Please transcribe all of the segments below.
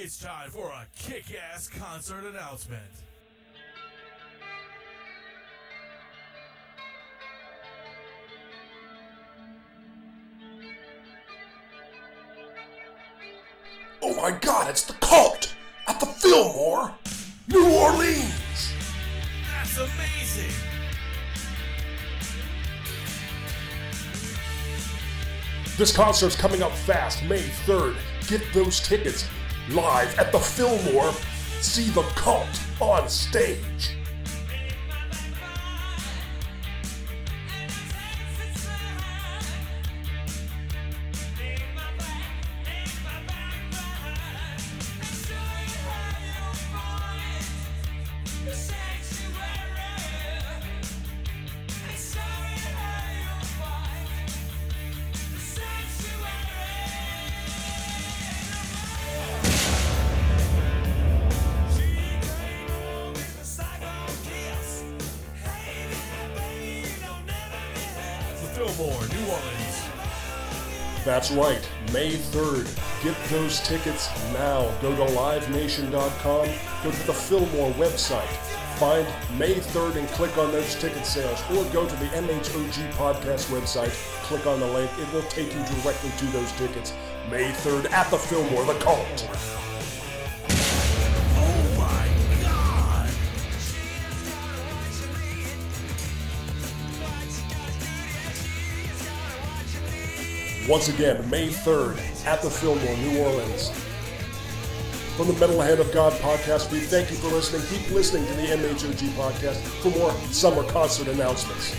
It's time for a kick ass concert announcement. Oh my god, it's the cult at the Fillmore, New Orleans. That's amazing. This concert's coming up fast, May 3rd. Get those tickets live at the Fillmore. See the cult on stage. Those tickets now. Go to livenation.com, go to the Fillmore website, find May 3rd and click on those ticket sales, or go to the MHOG podcast website, click on the link. It will take you directly to those tickets. May 3rd at the Fillmore, the cult. Once again, May 3rd at the Fillmore, New Orleans. From the Metal Hand of God podcast, we thank you for listening. Keep listening to the MHOG podcast for more summer concert announcements.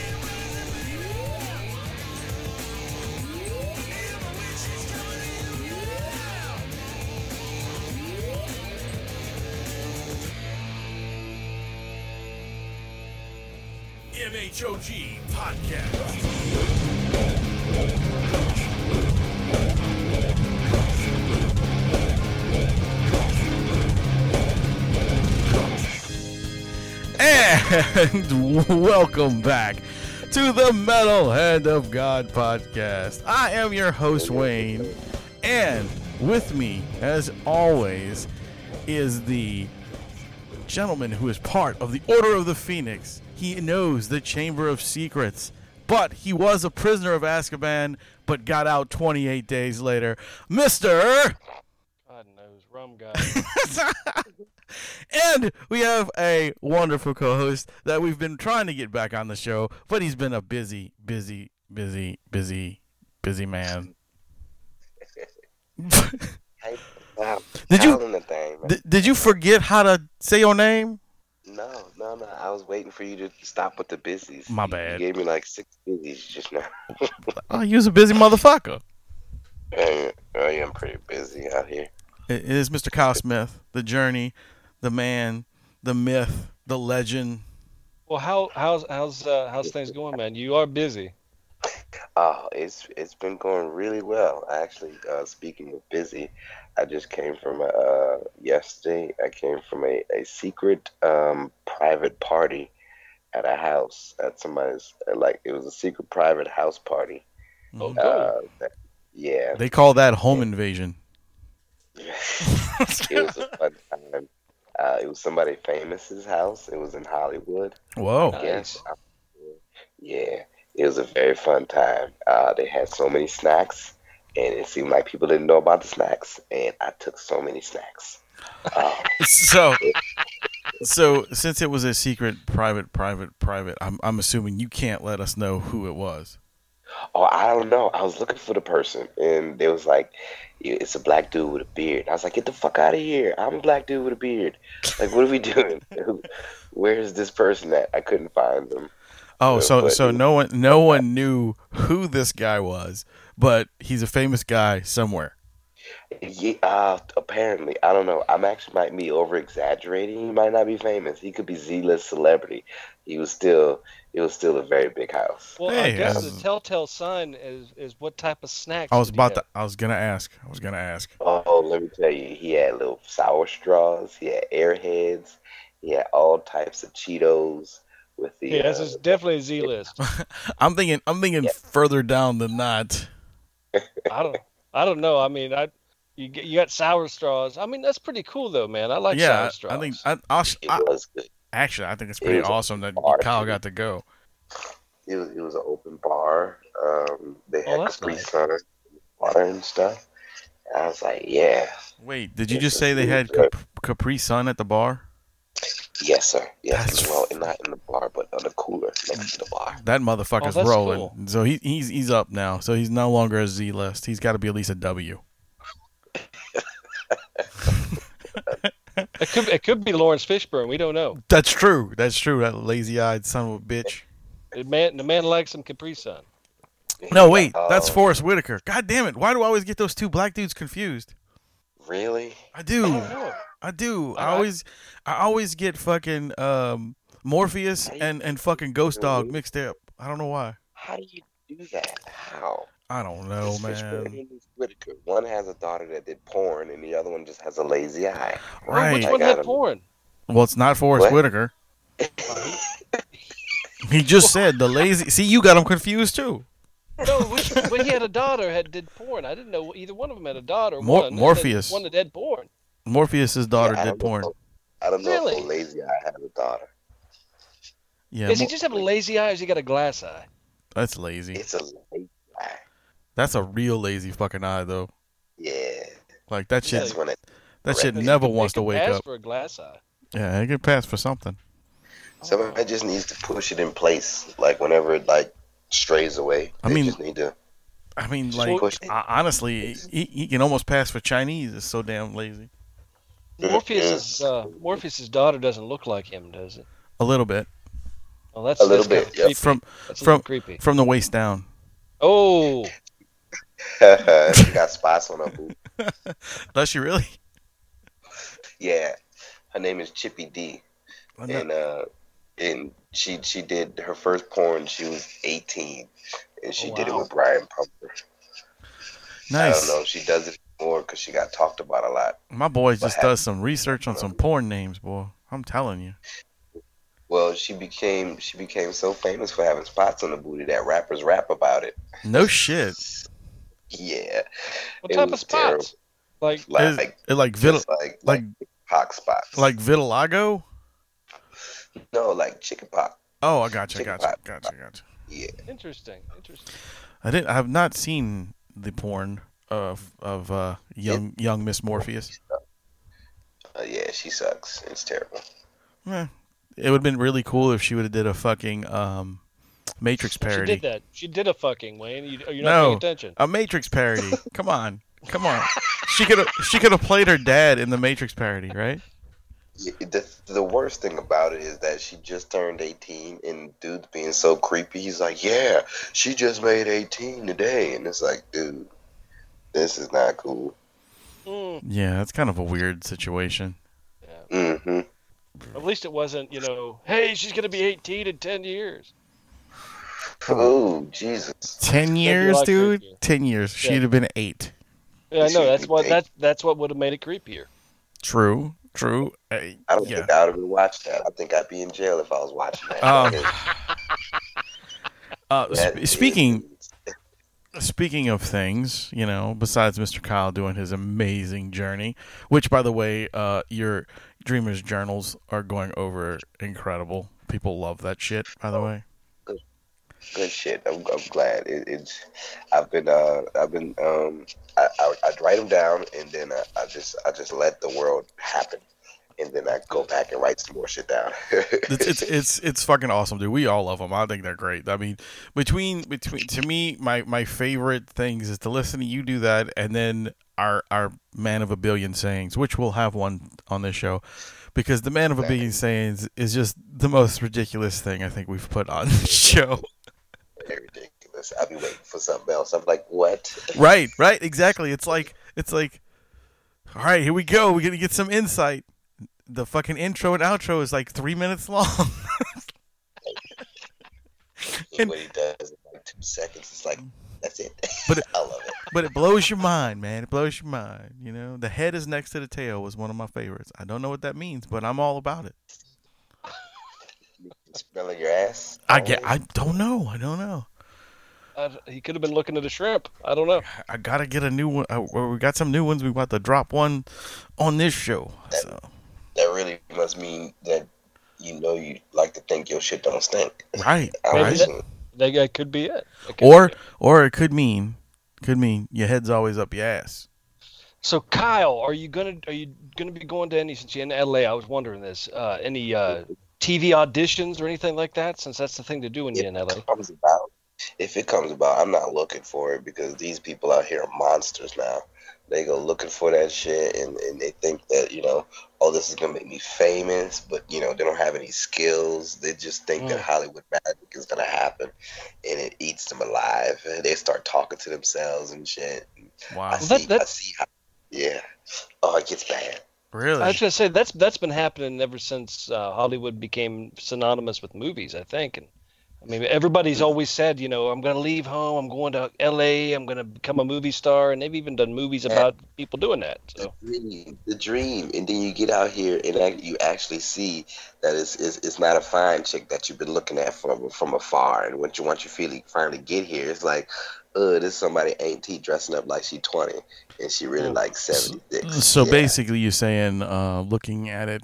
And welcome back to the Metal Hand of God podcast. I am your host, Wayne, and with me, as always, is the gentleman who is part of the Order of the Phoenix. He knows the Chamber of Secrets, but he was a prisoner of Azkaban, but got out 28 days later. Mr. God rum guy. And we have a wonderful co-host that we've been trying to get back on the show, but he's been a busy, busy, busy, busy, busy man. Hey, wow. Did you- the thing, man. D- did you forget how to say your name? no, no, no. I was waiting for you to stop with the busies. My You- bad. You gave me like six busies just now. Oh, you was a busy motherfucker. I I am pretty busy out here. It is Mr. Kyle Smith, the journey, the man, the myth, the legend. well, how how's how's uh, how's things going, man? You are busy. Oh, it's it's been going really well. Actually, uh, speaking of busy, I just came from a uh, yesterday. I came from a, a secret um, private party at a house at somebody's. Like it was a secret private house party. Oh. Uh, that, yeah, They call that home invasion. It was a fun time. Uh, it was somebody famous's house. It was in Hollywood. Whoa. Yes. Yeah, it was a very fun time. Uh, they had so many snacks, and it seemed like people didn't know about the snacks, and I took so many snacks. Uh, So, so since it was a secret, private, private, private, I'm I'm assuming you can't let us know who it was. Oh, I don't know. I was looking for the person, and they was like, "It's a black dude with a beard." I was like, "Get the fuck out of here! I'm a black dude with a beard. Like, what are we doing? Where's this person at? I couldn't find them." Oh, so but- so no one no one knew who this guy was, but he's a famous guy somewhere. Yeah, uh, apparently, I don't know. I'm actually might be over exaggerating. He might not be famous. He could be Z-list celebrity. He was still, it was still a very big house. Well, I guess uh, the telltale sign is is what type of snacks. I was did he about have? to I was gonna ask. I was gonna ask. Oh, let me tell you, he had little sour straws. He had airheads. He had all types of Cheetos with the. Yeah, this uh, is definitely a Z list. I'm thinking I'm thinking Yeah. further down than that. I don't I don't know. I mean, I You get, you got sour straws. I mean, that's pretty cool though, man. I like yeah, sour I- straws. I think I, I'll, sh- It was good. Actually I think it's pretty was a awesome that bar. Kyle got to go. It was, it was an open bar. Um, they Oh, had that's Capri nice. Sun, water and stuff. I was like, yeah, Wait, did you Yes, just say they had. Cap- Capri Sun at the bar? yes, sir. Yes, That's- well, not in the bar, but on the cooler next to the bar. That motherfucker's Oh, rolling. cool. So he, he's he's up now. So he's no longer a Z list. He's got to be at least a W. it could it could be Laurence Fishburne. We don't know. That's true. That's true. That lazy-eyed son of a bitch. The man the man likes some Capri Sun. No, wait, that's Oh, Forrest Whitaker. God damn it! Why do I always get those two black dudes confused? Really? I do. I don't. I do. I Alright. always, I always get fucking um, Morpheus you- and and fucking Ghost Dog mixed up. I don't know why. How do you do that? How? I don't know, It's man. Whitaker. One has a daughter that did porn, and the other one just has a lazy eye. Well, which one I had him. porn? Well, it's not Forrest What? Whitaker. He just said the lazy. See, you got him confused too. No, which, well, he had a daughter had did porn. I didn't know either one of them had a daughter. Mor- one, Morpheus. One that did porn. Morpheus's daughter Yeah, did don't porn. know- I don't know Really? if a lazy eye had a daughter. Yeah, Does he just have a lazy eye or has he got a glass eye? that's lazy. It's a lazy eye. That's a real lazy fucking eye, though. Yeah, Like that shit. that's when it. That shit never wants to could wake pass up. for a glass eye. Yeah, it could pass for something. Somebody just needs to push it in place, like whenever it like strays away. I they mean, just need to I mean, like push it. I, honestly, he, he can almost pass for Chinese. It's so damn lazy. Morpheus's uh, Morpheus's daughter doesn't look like him, does it? A little bit Oh, that's A little that's bit, yep. from That's from creepy. from the waist down. Oh, she got spots on her boob. Does she really? Yeah, her name is Chippy D, and uh, and she she did her first porn. She was 18, and she Oh, did it with Brian Pumper. Nice. I don't know if she does it more because she got talked about a lot. My boy just happened? does some research on some porn names, boy. I'm telling you. Well, she became she became so famous for having spots on the booty that rappers rap about it. No shit. Yeah, what It type of was spots? terrible. Like like Is- like It like vitil- like like like pox spots. like vitiligo. no, like chicken pox. Oh, I gotcha, you, Chicken got you, pot. got you, got you. Yeah, interesting, interesting. I didn't. I have not seen the porn of of uh, young young Miss Morpheus. uh, yeah, she sucks. It's terrible. Eh, it would have been really cool if she would have did a fucking um, Matrix parody. She did that. She did a fucking Wayne. You, you're not No. paying attention. A Matrix parody. Come on, come on. She could have she could have played her dad in the Matrix parody, right? Yeah, The, the worst thing about it is that she just turned 18, and dude's being so creepy. He's like, "Yeah, she just made 18 today," and it's like, dude, this is not cool. Mm, Yeah, that's kind of a weird situation. hmm at least it wasn't, you know, hey, she's gonna be 18 in 10 years. Oh Jesus! Ten years, like dude. creepier. Ten years. Yeah. She'd have been eight. Yeah, I know. That's what Hey. that's that's what would have made it creepier. True. True. Uh, I don't yeah. think I would have watched that. I think I'd be in jail if I was watching that. Um, Uh, that sp- is- speaking Speaking of things, you know, besides Mr. Kyle doing his amazing journey, which, by the way, uh, your Dreamers journals are going over incredible. People love that shit, by the way. Good shit. I'm, I'm glad. It, it's. I've been. Uh. I've been. Um. I. I I'd write them down, and then I, I just. I just let the world happen, and then I go back and write some more shit down. It's, it's it's it's fucking awesome, dude. We all love them. I think they're great. I mean, between between to me, my my favorite things is to listen to you do that, and then our our man of a billion sayings, which we'll have one on this show, because the man of a billion sayings is just the most ridiculous thing I think we've put on the show. Very ridiculous. I'll be waiting for something else. I'm like, what? Right, right, exactly. It's like it's like, all right, here we go. We're gonna get some insight. The fucking intro and outro is like three minutes long. And what he does in like two seconds, it's like, that's it. But it- I love it. but it blows your mind, man. It blows your mind. You know, the head is next to the tail was one of my favorites. I don't know what that means, but I'm all about it. Smelling your ass. I get. I don't know. I don't know. I, he could have been looking at a shrimp. I don't know. I gotta get a new one. Uh, well, we got some new ones. We about to drop one on this show. So That really must mean that you know you like to think your shit don't stink. right, Maybe right. that- That, that could be it. Could Or be it. or it could mean could mean your head's always up your ass. So Kyle, are you gonna are you gonna be going to any since you're in LA? I was wondering this. Uh, any uh, TV auditions or anything like that? Since that's the thing to do when you're in LA. it comes about, if it comes about, I'm not looking for it because these people out here are monsters now. They go looking for that shit and, and they think that, you know, oh, this is going to make me famous, but, you know, they don't have any skills. They just think that Mm. Hollywood magic is going to happen and it eats them alive. And they start talking to themselves and shit. Wow, I Well, that- see, I see how, yeah. Oh, it gets bad. Really? I was gonna say that's that's been happening ever since uh, Hollywood became synonymous with movies. I think, and I mean everybody's always said, you know, I'm gonna leave home, I'm going to L.A., I'm gonna become a movie star, and they've even done movies about people doing that. So the dream, the dream, and then you get out here and you actually see that it's, it's, it's not a fine chick that you've been looking at from from afar. And once you once you feel finally get here, it's like, uh, this somebody ain't T dressing up like she twenty and she really like seventy six. So basically, you're saying, uh, looking at it,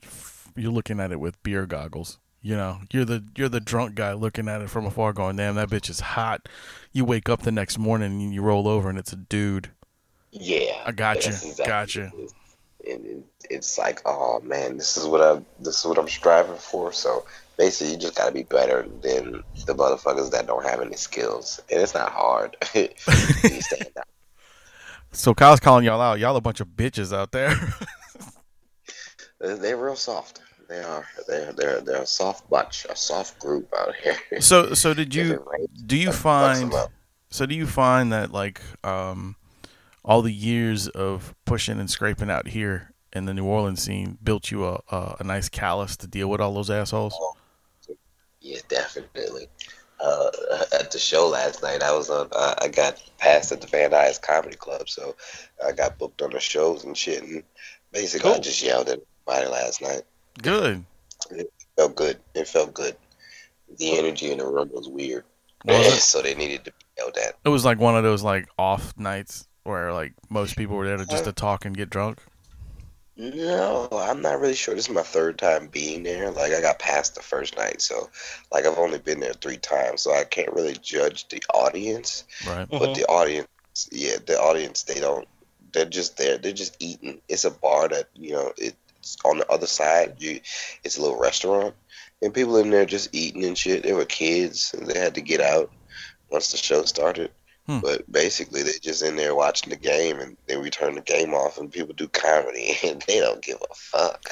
you're looking at it with beer goggles. You know, you're the you're the drunk guy looking at it from afar, going, "Damn, that bitch is hot." You wake up the next morning and you roll over, and it's a dude. yeah, I got you, exactly got what it is. And it, it's like, oh man, this is what I this is what I'm striving for. So basically, you just gotta be better than the motherfuckers that don't have any skills, and it's not hard. you stand out. So Kyle's calling y'all out. Y'all a bunch of bitches out there. They're, real soft. They are. They're they're they're a soft bunch, a soft group out here. so so did you do you that fucks 'em find so do you find that like um all the years of pushing and scraping out here in the New Orleans scene built you a a, a nice callus to deal with all those assholes? Yeah, definitely. Uh, at the show last night, I was on. Uh, I got passed at the Van Nuys Comedy Club, so I got booked on the shows and shit. And basically, I just yelled at everybody last night. Good. It felt good. It felt good. The energy in the room was weird, Was it? so they needed to be yelled at. It was like one of those like off nights where like most people were there to just to talk and get drunk. No, I'm not really sure. This is my third time being there. Like I got past the first night, so like I've only been there three times, so I can't really judge the audience. Right. But mm-hmm. the audience, yeah, the audience, they don't. They're just there. They're just eating. It's a bar that you know. It's on the other side. You, it's a little restaurant, and people in there just eating and shit. They were kids, and they had to get out once the show started. Hmm. But basically, they're just in there watching the game, and then we turn the game off, and people do comedy, and they don't give a fuck.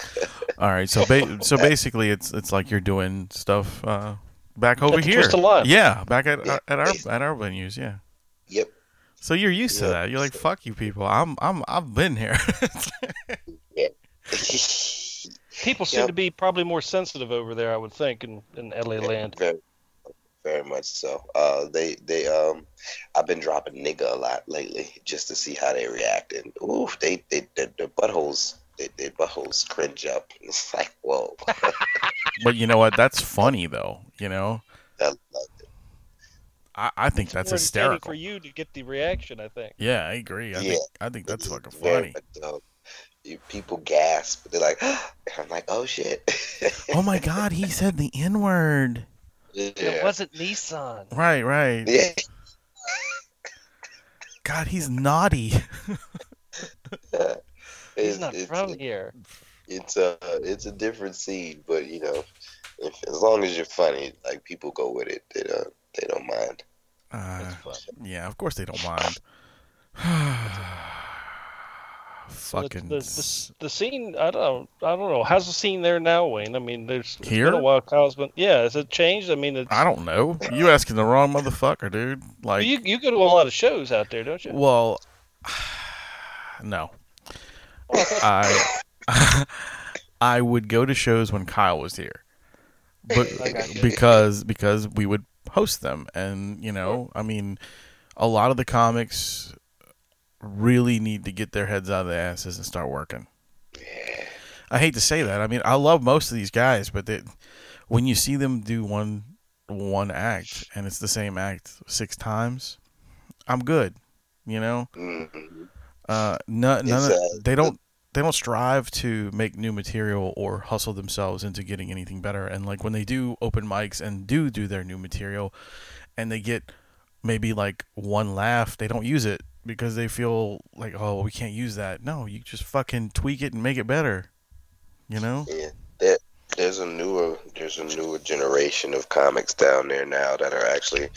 All right. So ba- so basically, it's it's like you're doing stuff uh, back over At the here. Twist of Lime. Yeah, back at Yeah. at our at our venues. Yeah. yep. So you're used to that. You're like, fuck you people. I'm I'm I've been here. people seem Yep. to be probably more sensitive over there. I would think in, in LA land. Very, very much so. Uh, they they um, I've been dropping nigga a lot lately just to see how they react, and ooh, they they their, their buttholes. Their, their buttholes cringe up. It's like, whoa. but you know what? That's funny though. You know, I love it. I, I think that's More intended hysterical. for you to get the reaction. I think. Yeah, I agree. I Yeah. think I think that's It's fucking funny. much People gasp. They're like, I'm like, oh shit. Oh my god, he said the N word. It wasn't Nissan. Right, right. Yeah. God, he's naughty. He's It's- not it's- from here. it's a it's a different scene, but you know, if, as long as you're funny, like people go with it, they don't they don't mind. Uh, yeah, of course they don't mind. So the, Fucking the, the, the scene. I don't. I don't know. How's the scene there now, Wayne? I mean, there's it's Here? been a while. Kyle's been. Yeah, has it changed? I mean, it's, I don't know. You asking the wrong motherfucker, dude. Like, you you go to a lot of shows out there, don't you? well, no. I I would go to shows when Kyle was here, but I got you. because because we would host them, and you know, I mean, a lot of the comics really need to get their heads out of their asses and start working. I hate to say that. I mean, I love most of these guys, but they, when you see them do one one act and it's the same act six times, I'm good. You know, Mhm. uh, no, none of, uh, they don't they don't strive to make new material or hustle themselves into getting anything better. And like when they do open mics and do do their new material, and they get maybe like one laugh, they don't use it because they feel like oh we can't use that. No, you just fucking tweak it and make it better. You know? Yeah, there, there's a newer there's a newer generation of comics down there now that are actually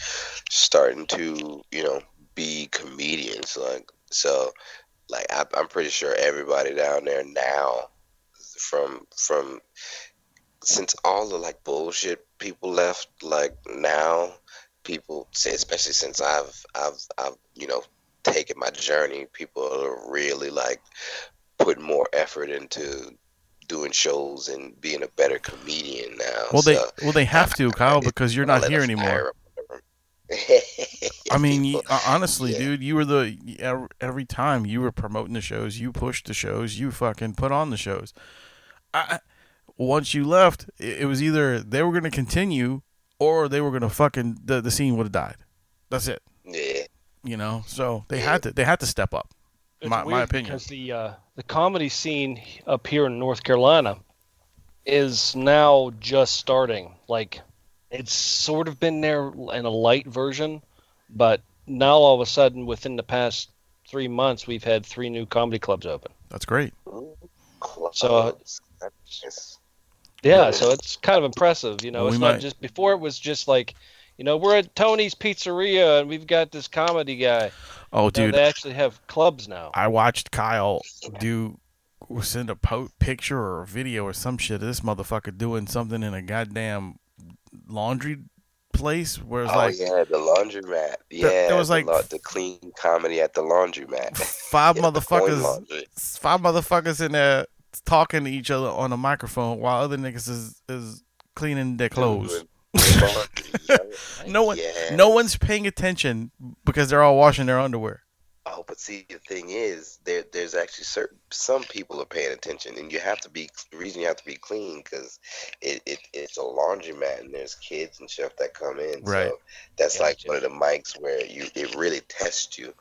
starting to you know be comedians. Like so, like I, I'm pretty sure everybody down there now, from from since all the like bullshit people left, like now people, say especially since I've I've I've you know taken my journey, people are really like putting more effort into doing shows and being a better comedian now. Well, they well they have to, Kyle, because you're not here anymore. fire up whatever. I mean, you, uh, honestly, yeah. dude, you were the every- every time you were promoting the shows, you pushed the shows, you fucking put on the shows. I once you left, it, it was either they were going to continue or they were going to fucking the the scene would have died. That's it, yeah, you know. So they had to they had to step up. It's My- my opinion. Because the uh, the comedy scene up here in North Carolina is now just starting. Like it's sort of been there in a light version, but now all of a sudden, within the past three months, we've had three new comedy clubs open. That's great. So, uh, Yeah, so it's kind of impressive. You know, Well, it's we not just before it was just like, you know, we're at Tony's Pizzeria and we've got this comedy guy. Oh, No, dude, they actually have clubs now. I watched Kyle do send a po- picture or a video or some shit of this motherfucker doing something in a goddamn laundry place where it's oh like yeah, the laundromat. Yeah, there was the like- la- the clean comedy at the laundromat. five Yeah, motherfuckers five motherfuckers in there talking to each other on a microphone while other niggas is, is cleaning their clothes. Doing laundry, No one Yeah. no one's paying attention because they're all washing their underwear. Oh, but see, the thing is, there there's actually certain some people are paying attention, and you have to be the reason you have to be clean because it, it it's a laundromat and there's kids and stuff that come in. Right. So that's like one of the mics where you it really tests you.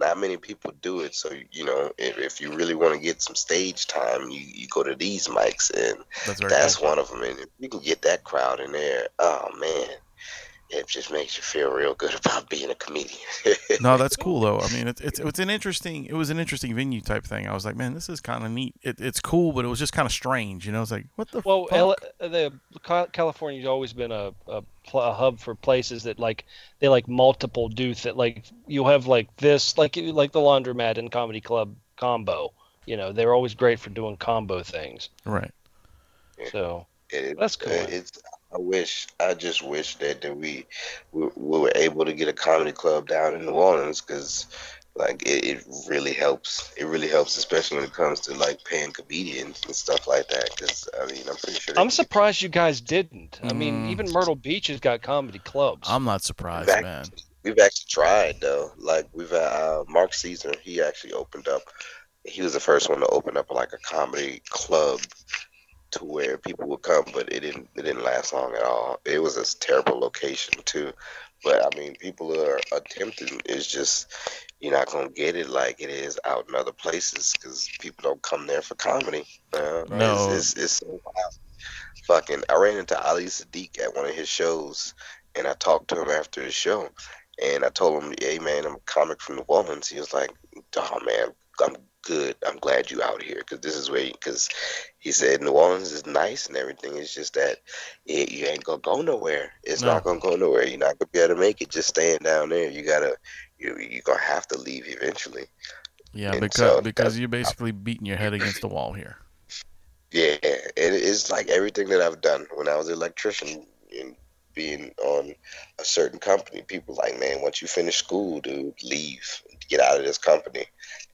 Not many people do it, so you know if, if you really want to get some stage time, you, you go to these mics, and That's that's one of them. And if you can get that crowd in there, oh man, it just makes you feel real good about being a comedian. No, that's cool though. I mean, it's it's it's an interesting. It was an interesting venue type thing. I was like, man, this is kind of neat. It, it's cool, but it was just kind of strange. You know, it's like, what the Well, fuck? L- uh, the California's always been a, a, pl- a hub for places that like they like multiple do that. Like you'll have like this, like like the laundromat and comedy club combo. You know, they're always great for doing combo things. right. So It, That's uh, cool. it- It's. I wish. I just wish that, that we, we we were able to get a comedy club down in New Orleans because, like, it, it really helps. It really helps, especially when it comes to like paying comedians and stuff like that. Because I mean, I'm pretty sure. I'm can- surprised you guys didn't. I mean, Mm. even Myrtle Beach has got comedy clubs. I'm not surprised, Back- man. We've actually tried though. Like we've had uh, Mark Caesar. He actually opened up. He was the first one to open up like a comedy club to where people would come, but it didn't. It didn't last long at all. It was a terrible location too. But I mean, people are attempting. It's just you're not gonna get it like it is out in other places because people don't come there for comedy. Uh, No. it's, it's, it's so wild. Fucking, I ran into Ali Siddiq at one of his shows, and I talked to him after his show, and I told him, "Hey man, I'm a comic from New Orleans." He was like, "Oh man, I'm good. I'm glad you out here because this is where." Because he said New Orleans is nice and everything. It's just that it, you ain't gonna go nowhere. It's No. not gonna go nowhere. You're not gonna be able to make it just staying down there. You gotta, you you're gonna have to leave eventually. Yeah, And because so because uh, you're basically beating your head against the wall here. Yeah, it's like everything that I've done when I was an electrician and being on a certain company. People like, man, once you finish school, dude, leave, get out of this company,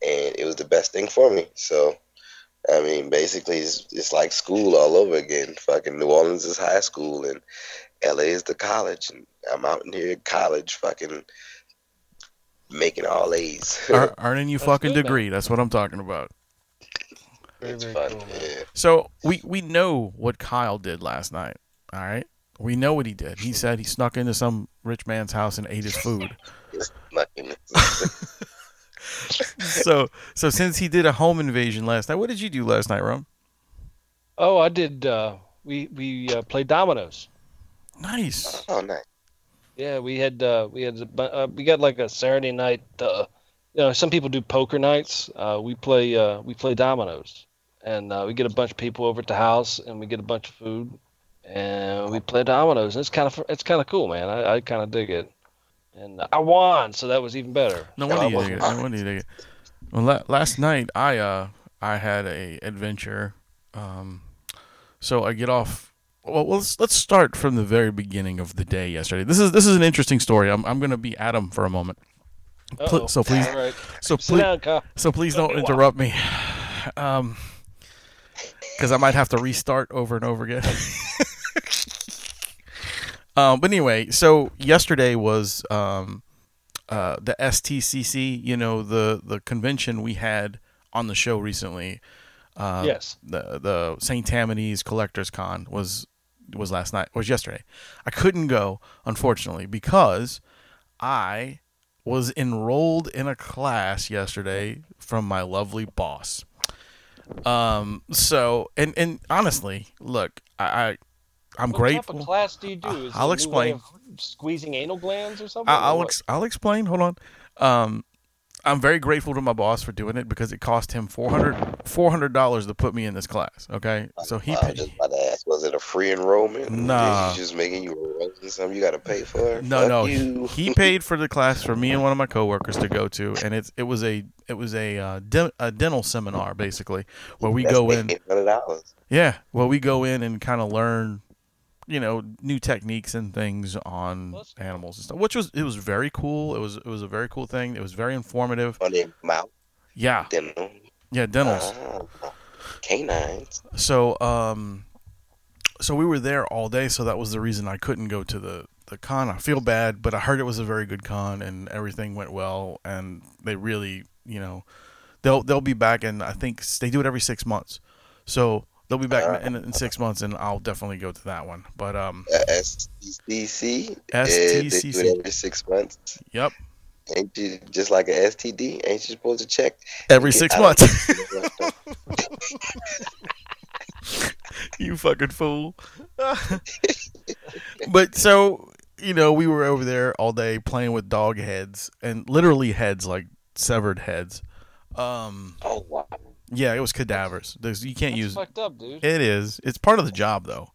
and it was the best thing for me. So, I mean, basically, it's, it's like school all over again. Fucking New Orleans is high school, and LA is the college, and I'm out in here at college, fucking making all A's. Ear- earning you That's fucking good, man. degree. That's what I'm talking about. It's very fun. cool, man. yeah. So we we know what Kyle did last night. All right. We know what he did. He said he snuck into some rich man's house and ate his food. It's nothing. so, so since he did a home invasion last night, what did you do last night, Rum? Oh, I did. Uh, we we uh, played dominoes. Nice. oh, nice. Yeah, we had uh, we had uh, we got like a Saturday night. Uh, you know, some people do poker nights. Uh, we play uh, we play dominoes, and uh, we get a bunch of people over at the house, and we get a bunch of food, and we play dominoes. And it's kind of it's kind of cool, man. I, I kind of dig it, and I won, so that was even better. No wonder you dig it. No wonder you dig it. Well, la- last night I uh I had a adventure. Um, so I get off. Well, let's let's start from the very beginning of the day yesterday. This is this is an interesting story. I'm I'm gonna be Adam for a moment. Pl- so please right. so please down, so please don't interrupt me. Um, because I might have to restart over and over again. um, but anyway, so yesterday was um, uh, the STCC. You know the the convention we had on the show recently. Uh, Yes. The the St. Tammany's Collectors Con was was last night. Was yesterday. I couldn't go unfortunately because I was enrolled in a class yesterday from my lovely boss. Um. So and and honestly, look, I, I I'm What grateful. type of class do you do? Is I'll a new way explain. squeezing anal glands or something? I- or I'll what? ex- I'll explain. Hold on. Um, I'm very grateful to my boss for doing it because it cost him 400 dollars to put me in this class. Okay, so he I was paid. just about to ask, was it a free enrollment? Nah. He's just making you enroll in something you got to pay for? No, Fuck no, You. he paid for the class for me and one of my coworkers to go to, and it's it was a it was a uh, de- a dental seminar basically where we That's go in. Eight hundred dollars. Yeah, well, we go in and kind of learn, you know, new techniques and things on animals and stuff, which was it was very cool. It was it was a very cool thing. It was very informative. On their mouth, Yeah, dental, yeah, dentals. ah, canines. So um, so we were there all day. So that was the reason I couldn't go to the the con. I feel bad, but I heard it was a very good con and everything went well. And they really, you know, they'll they'll be back. And I think they do it every six months. So they'll be back in, in, in six months, and I'll definitely go to that one. But um, Uh, STCC. uh, They do STCC. it every six months. yep, Ain't you just like an STD? Ain't you supposed to check? every six out. months. you fucking fool. but so, you know, we were over there all day playing with dog heads and literally heads like severed heads. Um oh wow. Yeah, it was cadavers. There's you can't That's use fucked up, dude. it is. It's part of the job though.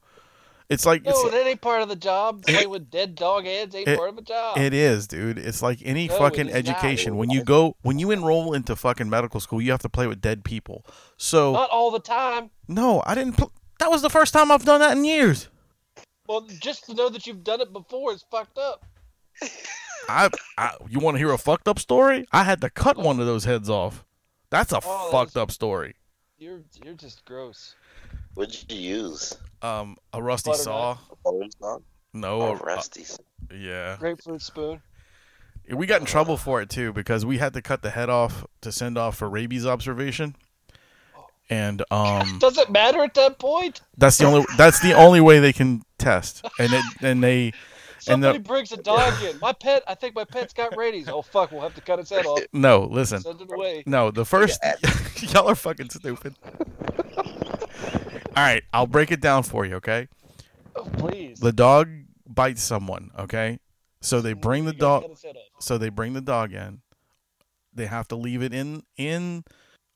It's like no, it's that ain't part of the job. Playing with dead dog heads ain't it- part of the job. It is, dude. It's like any No, fucking it is not. education. When you go, when you enroll into fucking medical school, you have to play with dead people. So Not all the time. no, I didn't. Pl- that was the first time I've done that in years. Well, just to know that you've done it before is fucked up. I, I you want to hear a fucked up story? I had to cut one of those heads off. That's a Oh, fucked up story. You're you're just gross. What'd you use? Um, a rusty Butter saw. A? No, Oh, a- rusty. uh, yeah. Grapefruit spoon. We got in trouble for it too because we had to cut the head off to send off for rabies observation. And um, Does it matter at that point? that's the only that's the only way they can test. And it and they and Somebody the brings a dog in. My pet, I think my pet's got rabies. Oh fuck, we'll have to cut its head off. no listen Send it away. no the first y'all are fucking stupid. All right, I'll break it down for you. Okay. Oh, please. the dog bites someone okay so they bring the dog cut its head off. so they bring the dog in they have to leave it in in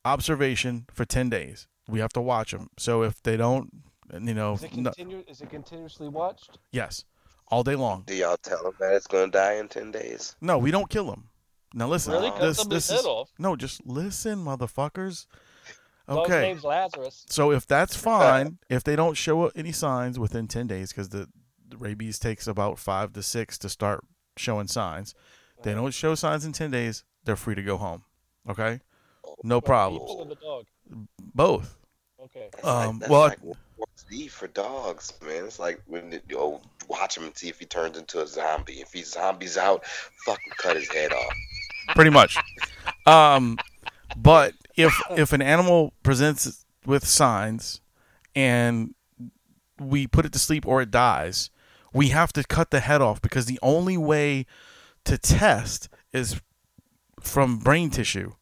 observation for 10 days we have to watch them so if they don't you know Is it, no, is it continuously watched? yes all day long Do y'all tell them that it's gonna die in ten days? no we don't kill them now listen Really? Cut this, somebody's this is off? no just listen motherfuckers Dog's okay name's Lazarus. So if that's fine, if they don't show any signs within ten days, because the, the rabies takes about five to six to start showing signs, they don't show signs in ten days, they're free to go home. Okay, no What, problem. people and the dog. Both. Okay. Um, like, well, like World War Z for dogs, man. It's like when you oh, watch him and see if he turns into a zombie. If he zombies out, fucking cut his head off. pretty much. Um, but if if an animal presents with signs and we put it to sleep or it dies, We have to cut the head off because the only way to test is from brain tissue,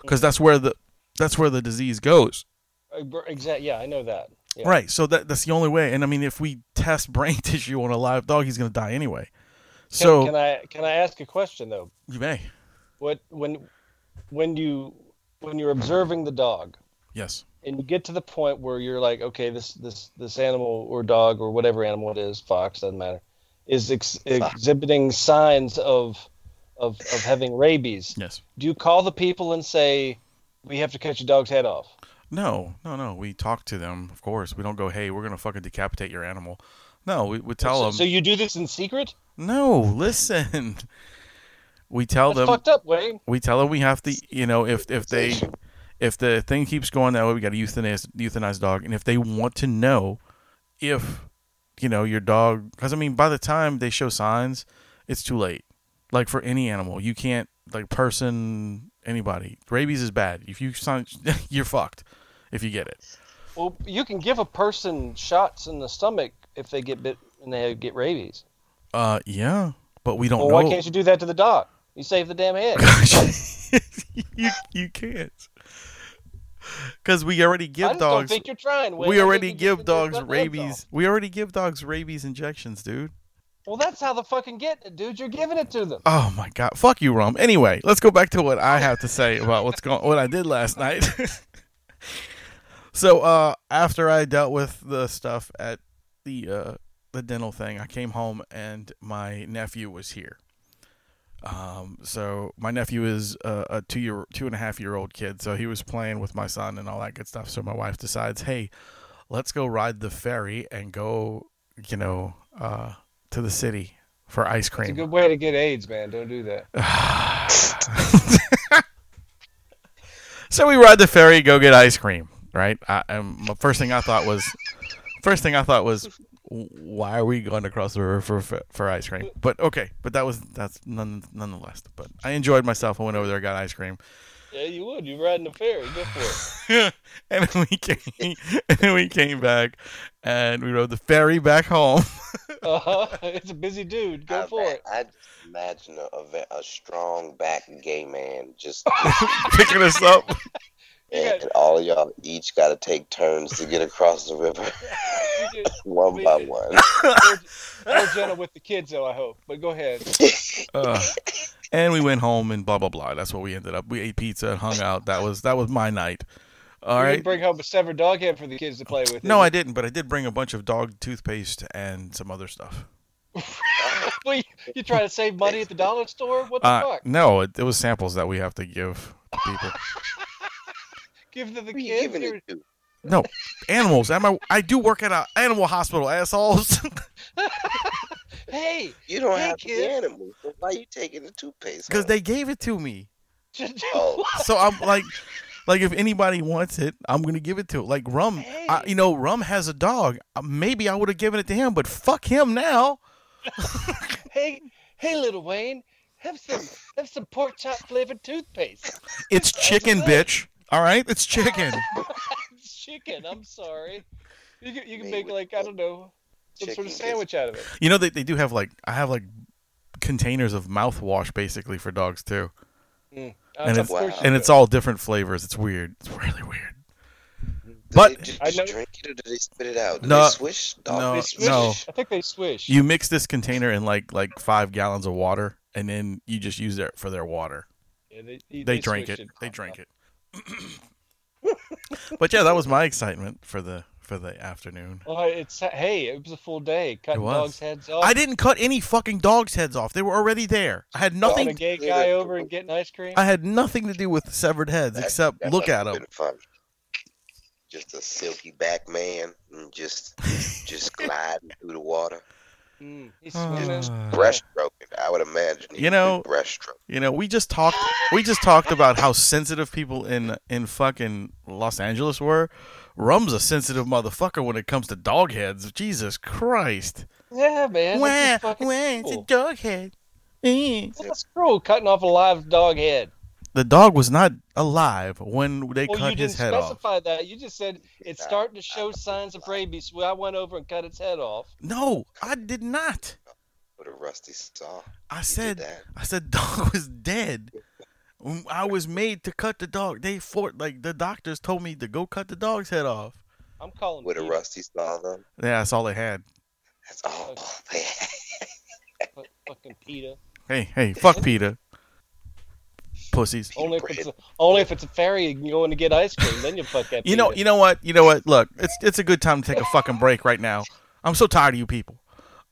because that's where the that's where the disease goes. Exactly. Yeah, I know that. Yeah. Right. So that that's the only way. And I mean, if we test brain tissue on a live dog, he's going to die anyway. Can, So can I can I ask a question though? you may. What when when you when you're observing the dog Yes. and you get to the point where you're like, okay, this this this animal or dog or whatever animal it is, fox doesn't matter, is ex- exhibiting signs of of of having rabies. Yes. Do you call the people and say, we have to cut your dog's head off? No, no, no. We talk to them, of course. We don't go, hey, we're going to fucking decapitate your animal. No, we, we tell so, them. so you do this in secret? no, listen. We tell That's them. fucked up, Wayne. we tell them we have to you know if if they if the thing keeps going that way we got to euthanize euthanize dog and if they want to know if you know your dog because i mean by the time they show signs it's too late like for any animal you can't like person anybody rabies is bad if you sign you're fucked if you get it Well, you can give a person shots in the stomach if they get bit and they get rabies. uh yeah but we don't Well, know why can't you do that to the dog? You save the damn head. you you can't because we already give dogs think you're trying. Wayne. We already give dogs rabies. We already give dogs rabies injections, dude. Well, that's how the fucking get it, dude. You're giving it to them. Oh my god, fuck you, Rum. Anyway, let's go back to what I have to say about what's going, what I did last night. so, uh, after I dealt with the stuff at the uh, the dental thing, I came home and my nephew was here. Um, so my nephew is a, a two year, two and a half year old kid. So he was playing with my son and all that good stuff. So my wife decides, hey, let's go ride the ferry and go, you know, uh, to the city for ice cream. It's a good way to get AIDS, man. Don't do that. So we ride the ferry, go get ice cream, right? I, and my first thing I thought was, first thing I thought was, why are we going across the river for for, for ice cream? But okay, but that was that's none, nonetheless. But I enjoyed myself. I went over there, got ice cream, Yeah, you would. You're riding the ferry. Go for it. and then we came, and then we came back, and we rode the ferry back home. Uh-huh. It's a busy dude. Go I, for it. I just imagine a, a, a strong back gay man just picking us up. You and, all of y'all each got to take turns to get across the river You one we by did. one. More, more gentle with the kids, though. I hope. But go ahead. Uh, and we went home and blah blah blah. That's what we ended up. We ate pizza and hung out. That was that was my night. All you right. didn't bring home a severed dog head for the kids to play with. No, I didn't, but I did bring a bunch of dog toothpaste and some other stuff. you? Well, you, you trying to save money at the dollar store? What the Uh, fuck? no, it, it was samples that we have to give to people. Give to the Who kids. giving You're- it to? No, animals. Am I? I do work at an animal hospital, assholes. Hey, You don't Hey, have kid. the animals. So why you taking the toothpaste? Because they gave it to me. Oh, So I'm like, like if anybody wants it, I'm gonna give it to. it. Like Rum, I, you know, Rum has a dog. Uh, Maybe I would have given it to him, but fuck him now. hey, hey, little Wayne, have some have some pork chop flavored toothpaste. It's chicken, bitch. All right, it's chicken. It's chicken. I'm sorry. You can, you can make like I don't know some sort of sandwich out of it. You know they they do have like I have like containers of mouthwash basically for dogs too, Mm. And it's- course you and it's all different flavors. It's weird. It's really weird. do But- they just I know- drink it or do they spit it out? Do No, they swish? Dog no, They swish. no. I think they swish. You mix this container in like like five gallons of water, and then you just use it for their water. Yeah, they, they, They drank swish it. They drink it. But yeah, that was my excitement for the for the afternoon. Oh, it's hey, it was a full day cutting dogs' heads off. I didn't cut any fucking dogs' heads off. They were already there. I had Brought nothing. a gay guy over and getting ice cream. I had nothing to do with severed heads That- except that look at them. Just a silky back man and just just gliding through the water. Mm, he's Uh, swimming. Breaststroking, I would imagine. You know- breaststroke. You know, we just talked. We just talked about how sensitive people in in fucking Los Angeles were. Rum's a sensitive motherfucker when it comes to dog heads. Jesus Christ! Yeah, man. Wah, That's just fucking wah, it's a dog head. Eh. Well, That's cruel, cutting off a live dog head. The dog was not alive when they Well, you cut didn't his head off. You didn't specify that. You just said it's starting to show signs of rabies. So I went over and cut its head off. No, I did not. With a rusty saw. I You said that. I said dog was dead. Mm, I was made to cut the dog. They fought like the doctors told me to go cut the dog's head off. I'm calling With a rusty saw, though. Yeah, that's all they had. That's all. man. Fu- Fucking Peter. Hey, hey, fuck Peter. Pussies. Only if it's a, only if it's a ferry and you're going to get ice cream, then you fuck that. You know, you know what? You know what? Look, it's it's a good time to take a fucking break right now. I'm so tired of you people.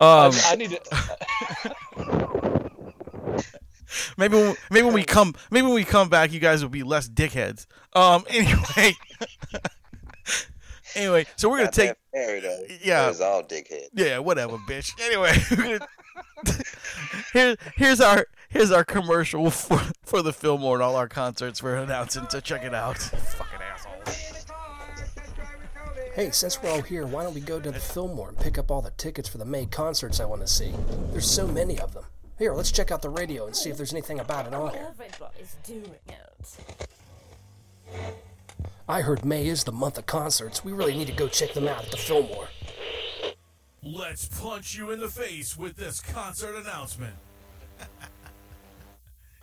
Um, I, I need to. maybe when, maybe when we come maybe when we come back, you guys will be less dickheads. Um, anyway, anyway, so we're gonna Not take that fair, though. Yeah. It's all dickhead. yeah, whatever, bitch. Anyway, we're gonna- here here's our here's our commercial for for the Fillmore and all our concerts we're announcing. So check it out. Fucking assholes. Hey, since we're all here, why don't we go to the Fillmore and pick up all the tickets for the May concerts I want to see? There's so many of them. Here, let's check out the radio and see if there's anything about it on here. Everybody's doing it. I heard May is the month of concerts. We really need to go check them out at the Fillmore. Let's punch you in the face with this concert announcement.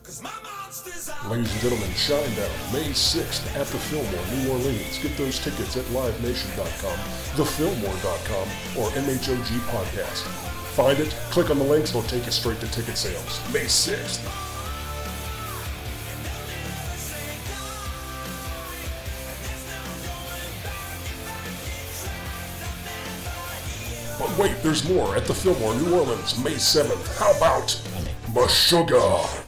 Ladies and gentlemen, Shinedown, May 6th at the Fillmore, New Orleans. Get those tickets at livenation.com, thefillmore.com, or MHOG Podcast. Find it, click on the links, it'll take you straight to ticket sales. May 6th. But wait, there's more at the Fillmore, New Orleans, May 7th. How about Meshuggah?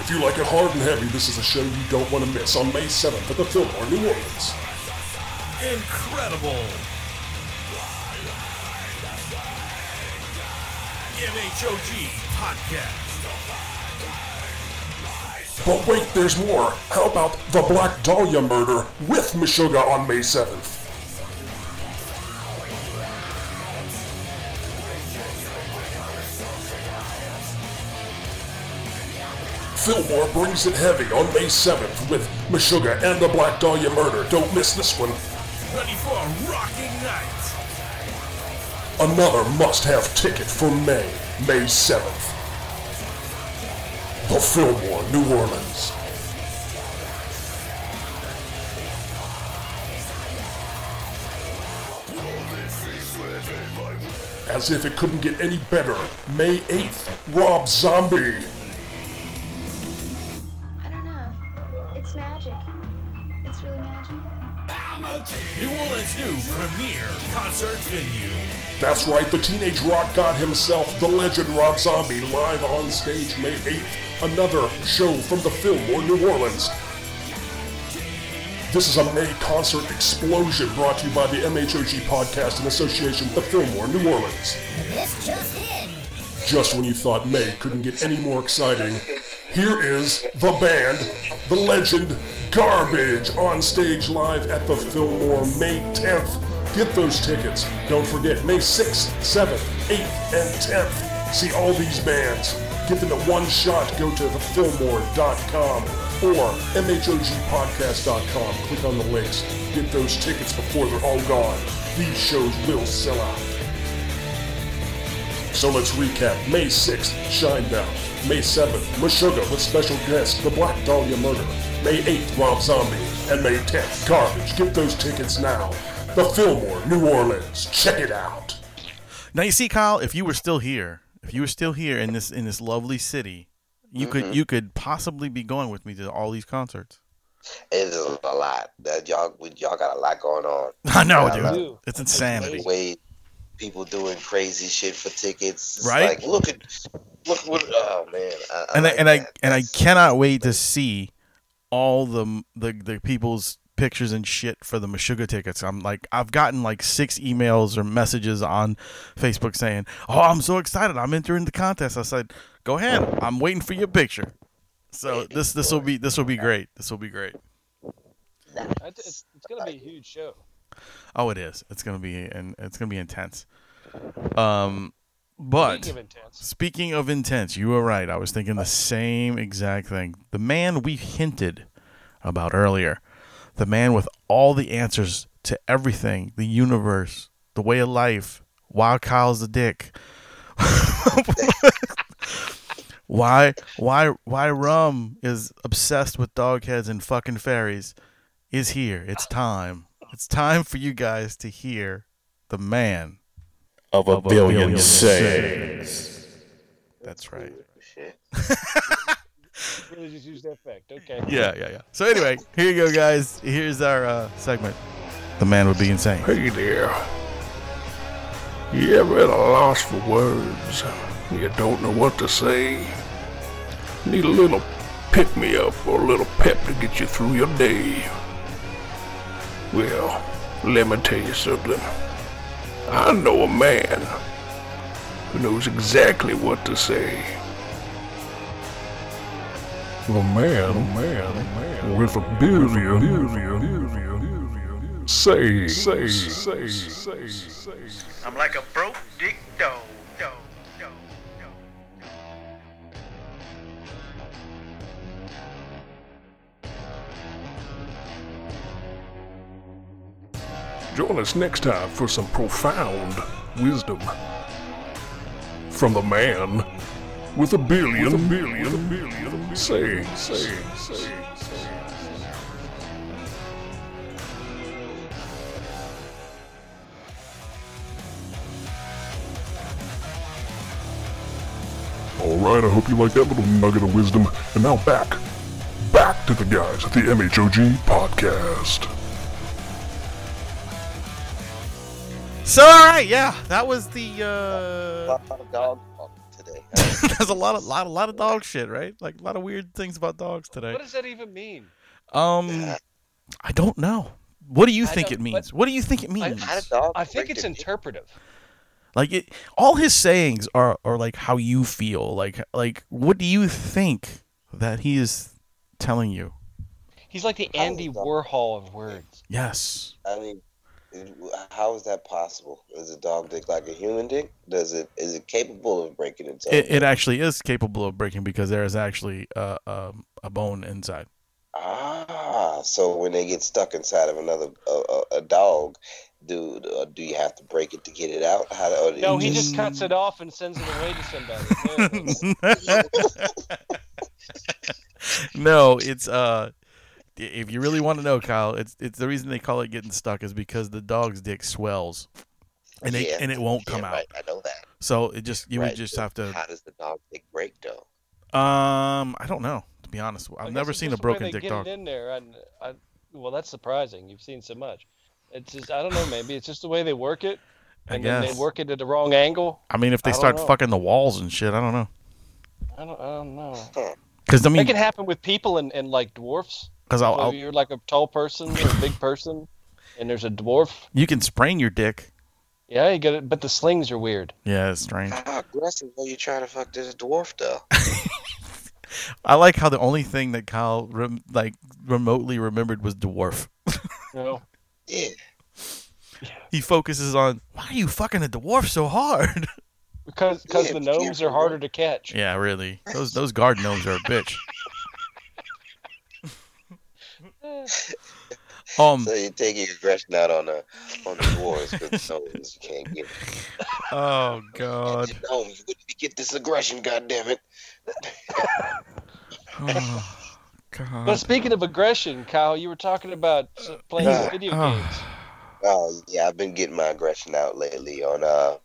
If you like it hard and heavy, this is a show you don't want to miss on May 7th at the Fillmore, New Orleans. Incredible. MHOG Podcast. But wait, there's more. How about the Black Dahlia murder with Meshuggah on May 7th? Fillmore brings it heavy on May 7th with Meshuggah and the Black Dahlia murder. Don't miss this one. Ready for a rocking night. Another must-have ticket for May, May 7th. The Fillmore, New Orleans. As if it couldn't get any better, May 8th, Rob Zombie. New Orleans' new premier concert venue. That's right, the teenage rock god himself, the legend Rob Zombie, live on stage May 8th. Another show from the Fillmore, New Orleans. This is a May concert explosion brought to you by the MHOG podcast in association with the Fillmore, New Orleans. This just in. Just when you thought May couldn't get any more exciting, here is the band, the legend, Garbage, on stage live at the Fillmore May 10th. Get those tickets. Don't forget, May 6th, 7th, 8th, and 10th. See all these bands. Get them at one shot. Go to thefillmore.com or mhogpodcast.com. Click on the links. Get those tickets before they're all gone. These shows will sell out. So let's recap. May 6th, Shinedown. May 7th, Meshuggah with special guest, The Black Dahlia Murder. May 8th, Rob Zombie. And May 10th, Garbage. Get those tickets now. The Fillmore, New Orleans. Check it out. Now you see, Kyle, if you were still here, if you were still here in this in this lovely city, you could mm-hmm. you could possibly be going with me to all these concerts. It is a lot. That y'all, y'all got a lot going on. I know, Yeah, I dude. It's insanity. Way people doing crazy shit for tickets. It's Right? Like, look at, look what. Oh man. I, I and like I, and I that. and I cannot wait to see all the the the people's pictures and shit for the Meshuggah tickets. I'm like I've gotten like six emails or messages on Facebook saying, "Oh, I'm so excited! I'm entering the contest." I said, "Go ahead! I'm waiting for your picture." So this this will be this will be great. This will be great. I- It's, it's going to be a huge show. Oh, it is. It's gonna be and it's gonna be intense. Um, but Speaking of intense. speaking of intense, you were right. I was thinking the same exact thing. The man we hinted about earlier, the man with all the answers to everything, the universe, the way of life, why Kyle's the dick. why why why rum is obsessed with dog heads and fucking fairies is here. It's time. It's time for you guys to hear the man Of a, of a billion, billion sayings. That's right. Shit. Really just use that effect. Okay. Yeah, yeah, yeah. So anyway, here you go, guys. Here's our uh, segment. The man would be insane. Hey there. You ever at a loss for words? You don't know what to say? Need a little pick me up or a little pep to get you through your day? Well, let me tell you something. I know a man who knows exactly what to say. A man, a man, a man with a billion, billion, say, say, say, say, say. I'm like a broke dick dog. dog, dog, Join us next time for some profound wisdom from the man with a billion, with a billion, billion, say, say, say, say. Alright, I hope you like that little nugget of wisdom. And now back, back to the guys at the MHOG podcast. So all right, yeah, that was the. A uh lot of dog talk today. There's a lot of lot, a lot of dog shit, right? Like a lot of weird things about dogs today. What does that even mean? Um, I don't know. What do you I think it means? What do you think it means? How did dogs I think it's interpretive. Like it, all his sayings are are like how you feel. Like like what do you think that he is telling you? He's like the Andy? Warhol of words. Yes. I mean, it- how is that possible? Is a dog dick like a human dick? Does it is it capable of breaking its own? It, it actually is capable of breaking because there is actually uh, um, a bone inside. ah, so when they get stuck inside of another a, a, a dog, do uh, do you have to break it to get it out? How do, No, he just- just cuts it off and sends it away to somebody. no, it's uh if you really want to know, Kyle, it's it's the reason they call it getting stuck is because the dog's dick swells. And it Yeah, and it won't yeah, come out. Right, I know that. So it just you Right, would just but have to How does the dog dick break though? um I don't know, to be honest. I I've guess never seen a just the way broken dick dog. In there, and I, well, that's surprising. You've seen so much. It's just I don't know. Maybe it's just the way they work it, I and then guess. they work it at the wrong angle. I mean, if they I start know. fucking the walls and shit, I don't know. I don't. I don't know. Because I mean, It can happen with people and, and like dwarfs. Because I'll, So I'll you're like a tall person a big person, and there's a dwarf. you can sprain your dick. Yeah, you get it. But the slings are weird. Yeah, it's strange. How aggressive are you trying to fuck this dwarf though? I like how the only thing that Kyle rem- like remotely remembered was dwarf. You know. Yeah. He focuses on why are you fucking a dwarf so hard? Because because Yeah, the gnomes are harder to catch. yeah, really. Those those guard gnomes are a bitch. Um. So you're taking aggression out on the on the dwarves because gnomes you can't get it. Oh God. Gnomes, where did you get this aggression? God damn it! Oh, But speaking of aggression, Kyle, you were talking about playing Yeah. video Oh. games. Oh yeah, I've been getting my aggression out lately on uh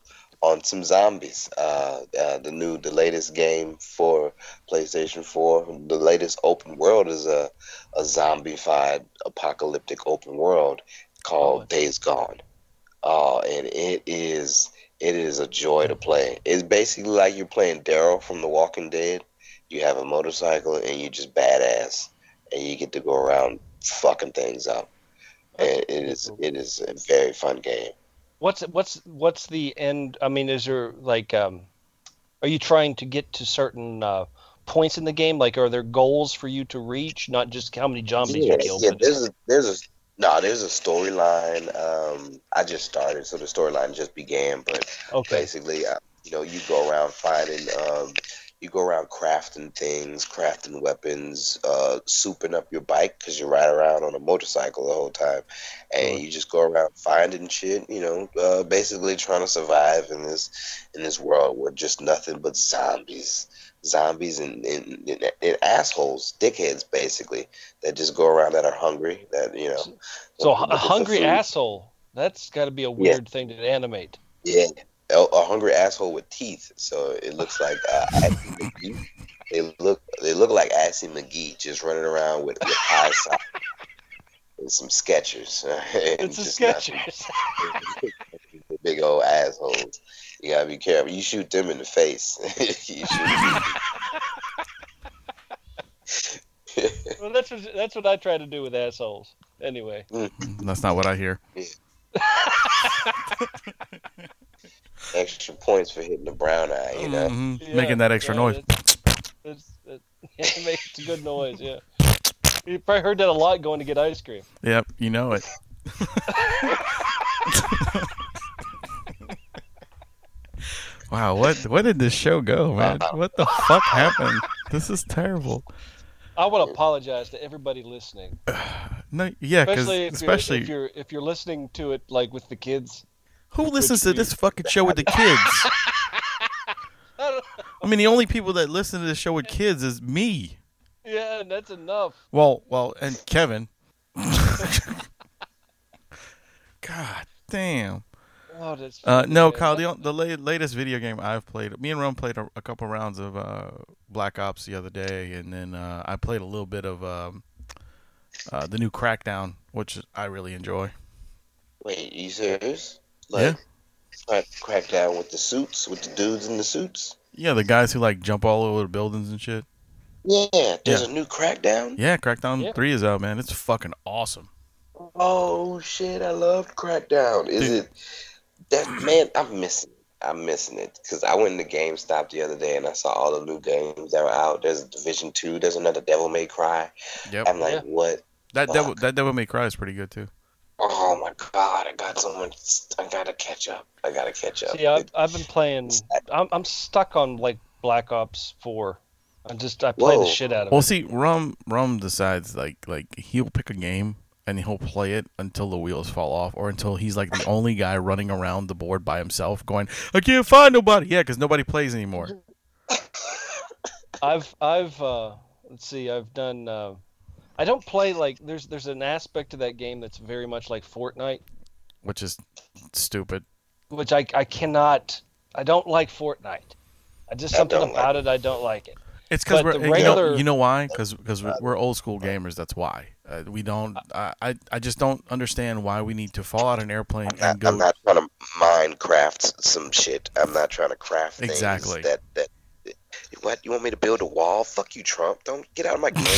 on some zombies. Uh, uh the new the latest game for PlayStation 4. The latest open world is a a zombified apocalyptic open world called Oh. Days Gone. Uh and it is it is a joy to play. It's basically like you're playing Daryl from The Walking Dead. You have a motorcycle and you just badass and you get to go around fucking things up. And it is it is a very fun game. What's what's what's the end? I mean, is there like, um, are you trying to get to certain uh, points in the game? Like, are there goals for you to reach? Not just how many zombies Yeah, you kill. yeah but there's a there's a No, there's a storyline. Um, I just started, so the storyline just began. But Okay. basically, uh, you know, you go around finding, um, you go around crafting things, crafting weapons, uh, souping up your bike because you ride around on a motorcycle the whole time, and you just go around finding shit. You know, uh, basically trying to survive in this in this world where just nothing but zombies, zombies and, and, and, and assholes, dickheads, basically that just go around that are hungry. That you know, So a hungry asshole. That's got to be a weird thing to animate. Yeah, a, a hungry asshole with teeth. So it looks like uh, Assy McGee. They look they look like Assy McGee just running around with, with high socks and some Skechers. It's a Skechers. big old assholes. You gotta be careful. You shoot them in the face. you shoot. well, that's what, that's what I try to do with assholes. Anyway. That's not what I hear. Extra points for hitting the brown eye. You know. Mhm. Yeah, Making that extra yeah, noise. It's, it's, it, it makes a good noise. Yeah. You probably heard that a lot going to get ice cream. Yep, you know it. wow, what what did this show go, man? What the fuck happened? This is terrible. I want to apologize to everybody listening, No, yeah, because especially if especially you're, if you're if you're listening to it like with the kids. Who listens to this fucking show with the kids? I mean, the only people that listen to this show with kids is me. Yeah, and that's enough. Well, well, and Kevin. God damn. Oh, that's Uh, no. Kyle. The, the la- latest video game I've played. Me and Ron played a, a couple rounds of uh, Black Ops the other day, and then uh, I played a little bit of um, uh, the new Crackdown, which I really enjoy. Wait, you serious? Like, Yeah. Crack, crack down with the suits, with the dudes in the suits. Yeah, the guys who like jump all over the buildings and shit. Yeah, there's Yeah. a new Crackdown. Yeah, Crackdown Yeah. Three is out, man. It's fucking awesome. Oh shit, I loved Crackdown. Is Dude. it that man? I'm missing. I'm missing it because I went into GameStop the other day and I saw all the new games that were out. There's Division Two. There's another Devil May Cry. Yep. I'm like, Yeah. what? That devil, Fuck. that Devil May Cry is pretty good too. Oh my god, I got so much. I gotta catch up. I gotta catch up. See, I've, I've been playing. I'm I'm stuck on like Black Ops Four. I just I play Whoa. the shit out of Well, it. Well, see, Rum Rum decides like like he'll pick a game and he'll play it until the wheels fall off, or until he's like the only guy running around the board by himself, going, "I can't find nobody." Yeah, because nobody plays anymore. I've I've uh, let's see. I've done. Uh, I don't play like there's there's an aspect to that game that's very much like Fortnite, which is stupid. which I I cannot. I don't like Fortnite. I just I something don't about it I don't like it. It's because we're the you know regular- you know why because because we're, we're old school gamers. That's why uh, we don't. I, I I just don't understand why we need to fall out an airplane I'm not, and go. I'm not trying to Minecraft some shit. I'm not trying to craft things Exactly. that that. What you want me to build a wall? Fuck you, Trump! Don't get out of my game.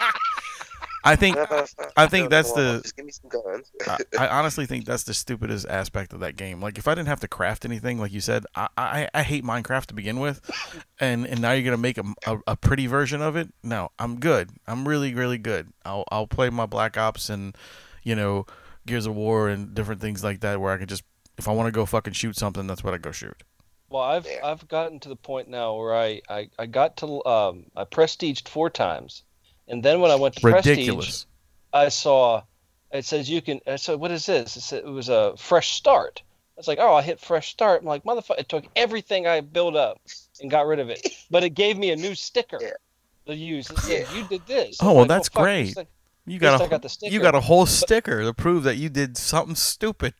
Like, I think I think that's the Just give me some guns. I, I honestly think that's the stupidest aspect of that game. Like, if I didn't have to craft anything, like you said, I, I, I hate Minecraft to begin with, and and now you're gonna make a, a, a pretty version of it. No, I'm good. I'm really really good. I'll I'll play my Black Ops and you know Gears of War and different things like that where I can just if I want to go fucking shoot something, that's what I go shoot. Well, I've Yeah. I've gotten to the point now where I I, I got to um I prestiged four times, and then when I went to prestige, I saw it says you can. I said, "What is this?" It, said, it was a fresh start. I was like, "Oh, I hit fresh start." I'm like, "Motherfucker!" It took everything I built up and got rid of it, but it gave me a new sticker Yeah. to use. It said, "You did this." Oh, well, like, that's fuck, great. You got least a I got the you got a whole sticker to prove that you did something stupid.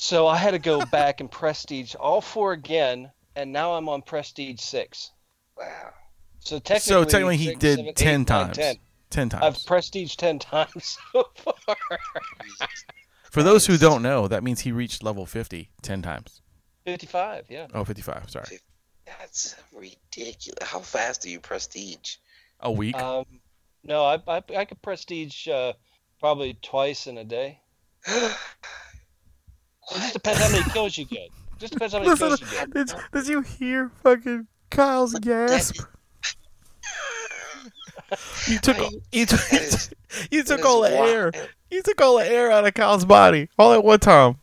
So I had to go back and prestige all four again, and now I'm on prestige six. Wow. So technically, So technically, he six, did seven, eight, ten nine, times. 10. Ten times. I've prestige ten times so far. For those who don't know, that means he reached level 50 10 times. Fifty-five, yeah. Oh, 55, sorry. That's ridiculous. How fast do you prestige? A week. Um, no, I, I I could prestige uh, probably twice in a day. It just depends how many kills you get. Just depends how many kills you get. did, did you hear fucking Kyle's gasp? You took I- you took that is- you took all the wild. air. You took all the air out of Kyle's body all at one time.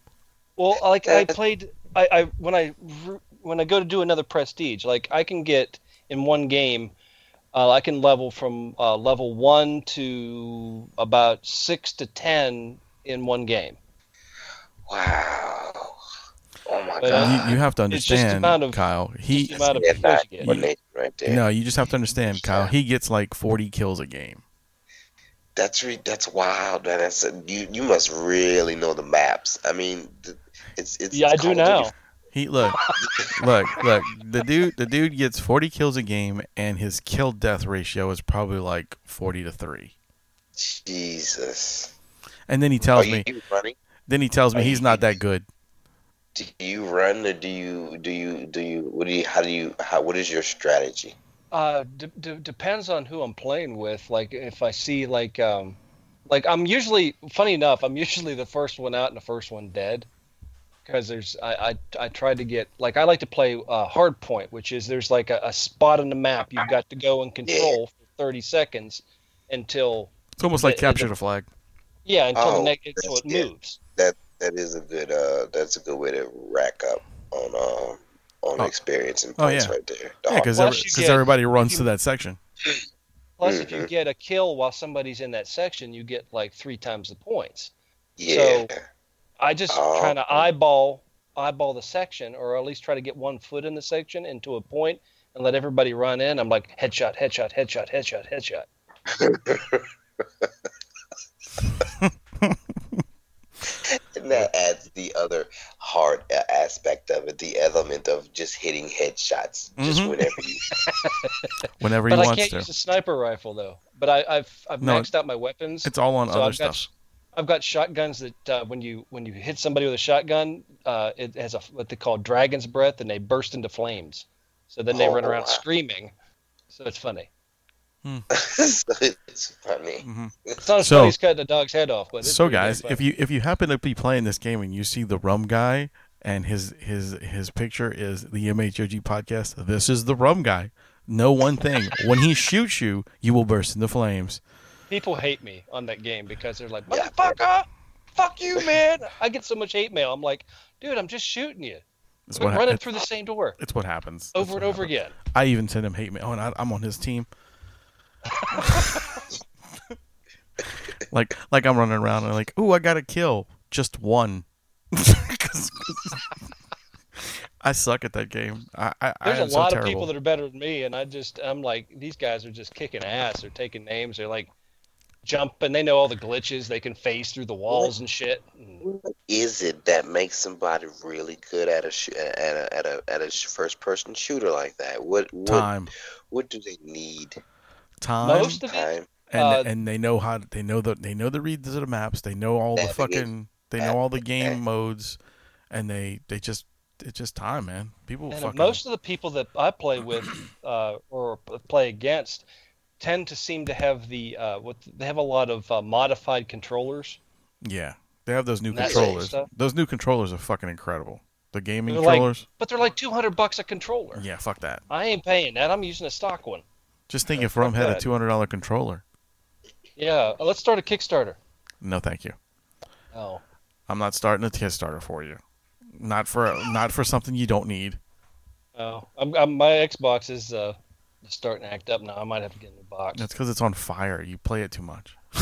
Well, like I played, I, I when I r- when I go to do another prestige, like I can get in one game, uh, I can level from uh, level one to about six to ten in one game. Wow. Oh my But, uh, god. You, you have to It's just the understand, amount of- Kyle. He the amount of Yeah, kills that you get. right there. no, you just have to understand, Kyle. He gets like forty kills a game. That's re- that's wild, man. That's a, you. You must really know the maps. I mean, it's it's. Yeah, I do Call Duty now. He look, look, look. The dude, the dude gets forty kills a game, and his kill death ratio is probably like forty to three. Jesus. And then he tells you, me, you running? Then he tells me he's not that good. Do you run or do you do you do you what do you how do you how what is your strategy? Uh, d- d- depends on who I'm playing with. Like if I see like um, like I'm usually funny enough, I'm usually the first one out and the first one dead. Because there's I, I I try to get like I like to play uh, hard point, which is there's like a, a spot on the map you've got to go and control for 30 seconds until It's almost like The- capture the- the flag. yeah until Oh, the next until that's it good. moves. That that is a good uh that's a good way to rack up on um on Oh. experience and Oh, points yeah. right there. The Yeah, hard- because Plus everybody runs you- to that section. Plus, if you Mhm. get a kill while somebody's in that section, you get like three times the points. yeah. So I just Oh. trying to eyeball eyeball the section, or at least try to get one foot in the section into a point and let everybody run in. I'm like headshot, headshot, headshot, headshot, headshot. and that adds the other hard uh, aspect of it, the element of just hitting headshots just Mhm. whenever you Whenever But he I can't to. use a sniper rifle though. But I, I've I've No, maxed out my weapons. It's all on So other I've got stuff. sh- I've got shotguns that uh, when you when you hit somebody with a shotgun, uh, it has a what they call dragon's breath, and they burst into flames. So then they Oh, run around wow. screaming. So it's funny. so it's funny. Mhm. It's not So- funny as cutting a dog's head off, but So guys, if you if you happen to be playing this game and you see the rum guy and his his his picture is the MHOG podcast, this is the rum guy. Know one thing: when he shoots you, you will burst into flames. people hate me on that game because they're like, "Motherfucker, fuck you, man!" I get so much hate mail. I'm like, "Dude, I'm just shooting you. It's what, running it's, through the same door it's what happens over It's and over happens. again." I even send him hate mail, and I, I'm on his team. like like I'm running around and I'm like, ooh, I got a kill, just one. 'Cause- 'cause I suck at that game. I, I, I There's am a so lot terrible. of people that are better than me, and I just I'm like, these guys are just kicking ass. They're taking names. They're like jumping. They know all the glitches. They can phase through the walls and shit. And What is it that makes somebody really good at a sh- at a at a at a first person shooter like that? What what time, what do they need? Time, most of it, and uh, and they know how they know the they know the reads of the maps. They know all the fucking they know all the game modes, and they they just it's just time, man. People and fucking most of the people that I play with uh, or play against tend to seem to have the uh, what they have a lot of uh, modified controllers. yeah. They have those new And that sort of controllers. Those new controllers are fucking incredible. The gaming They're like- controllers. But they're like 200 bucks a controller. yeah, fuck that. I ain't paying that. I'm using a stock one. Just think if Rum fuck had a two hundred dollar controller. Yeah, let's start a Kickstarter. No, thank you. Oh, I'm not starting a Kickstarter for you. Not for not for something you don't need. oh, I'm, I'm, my Xbox is uh, starting to act up now. I might have to get a new box. That's because it's on fire. You play it too much.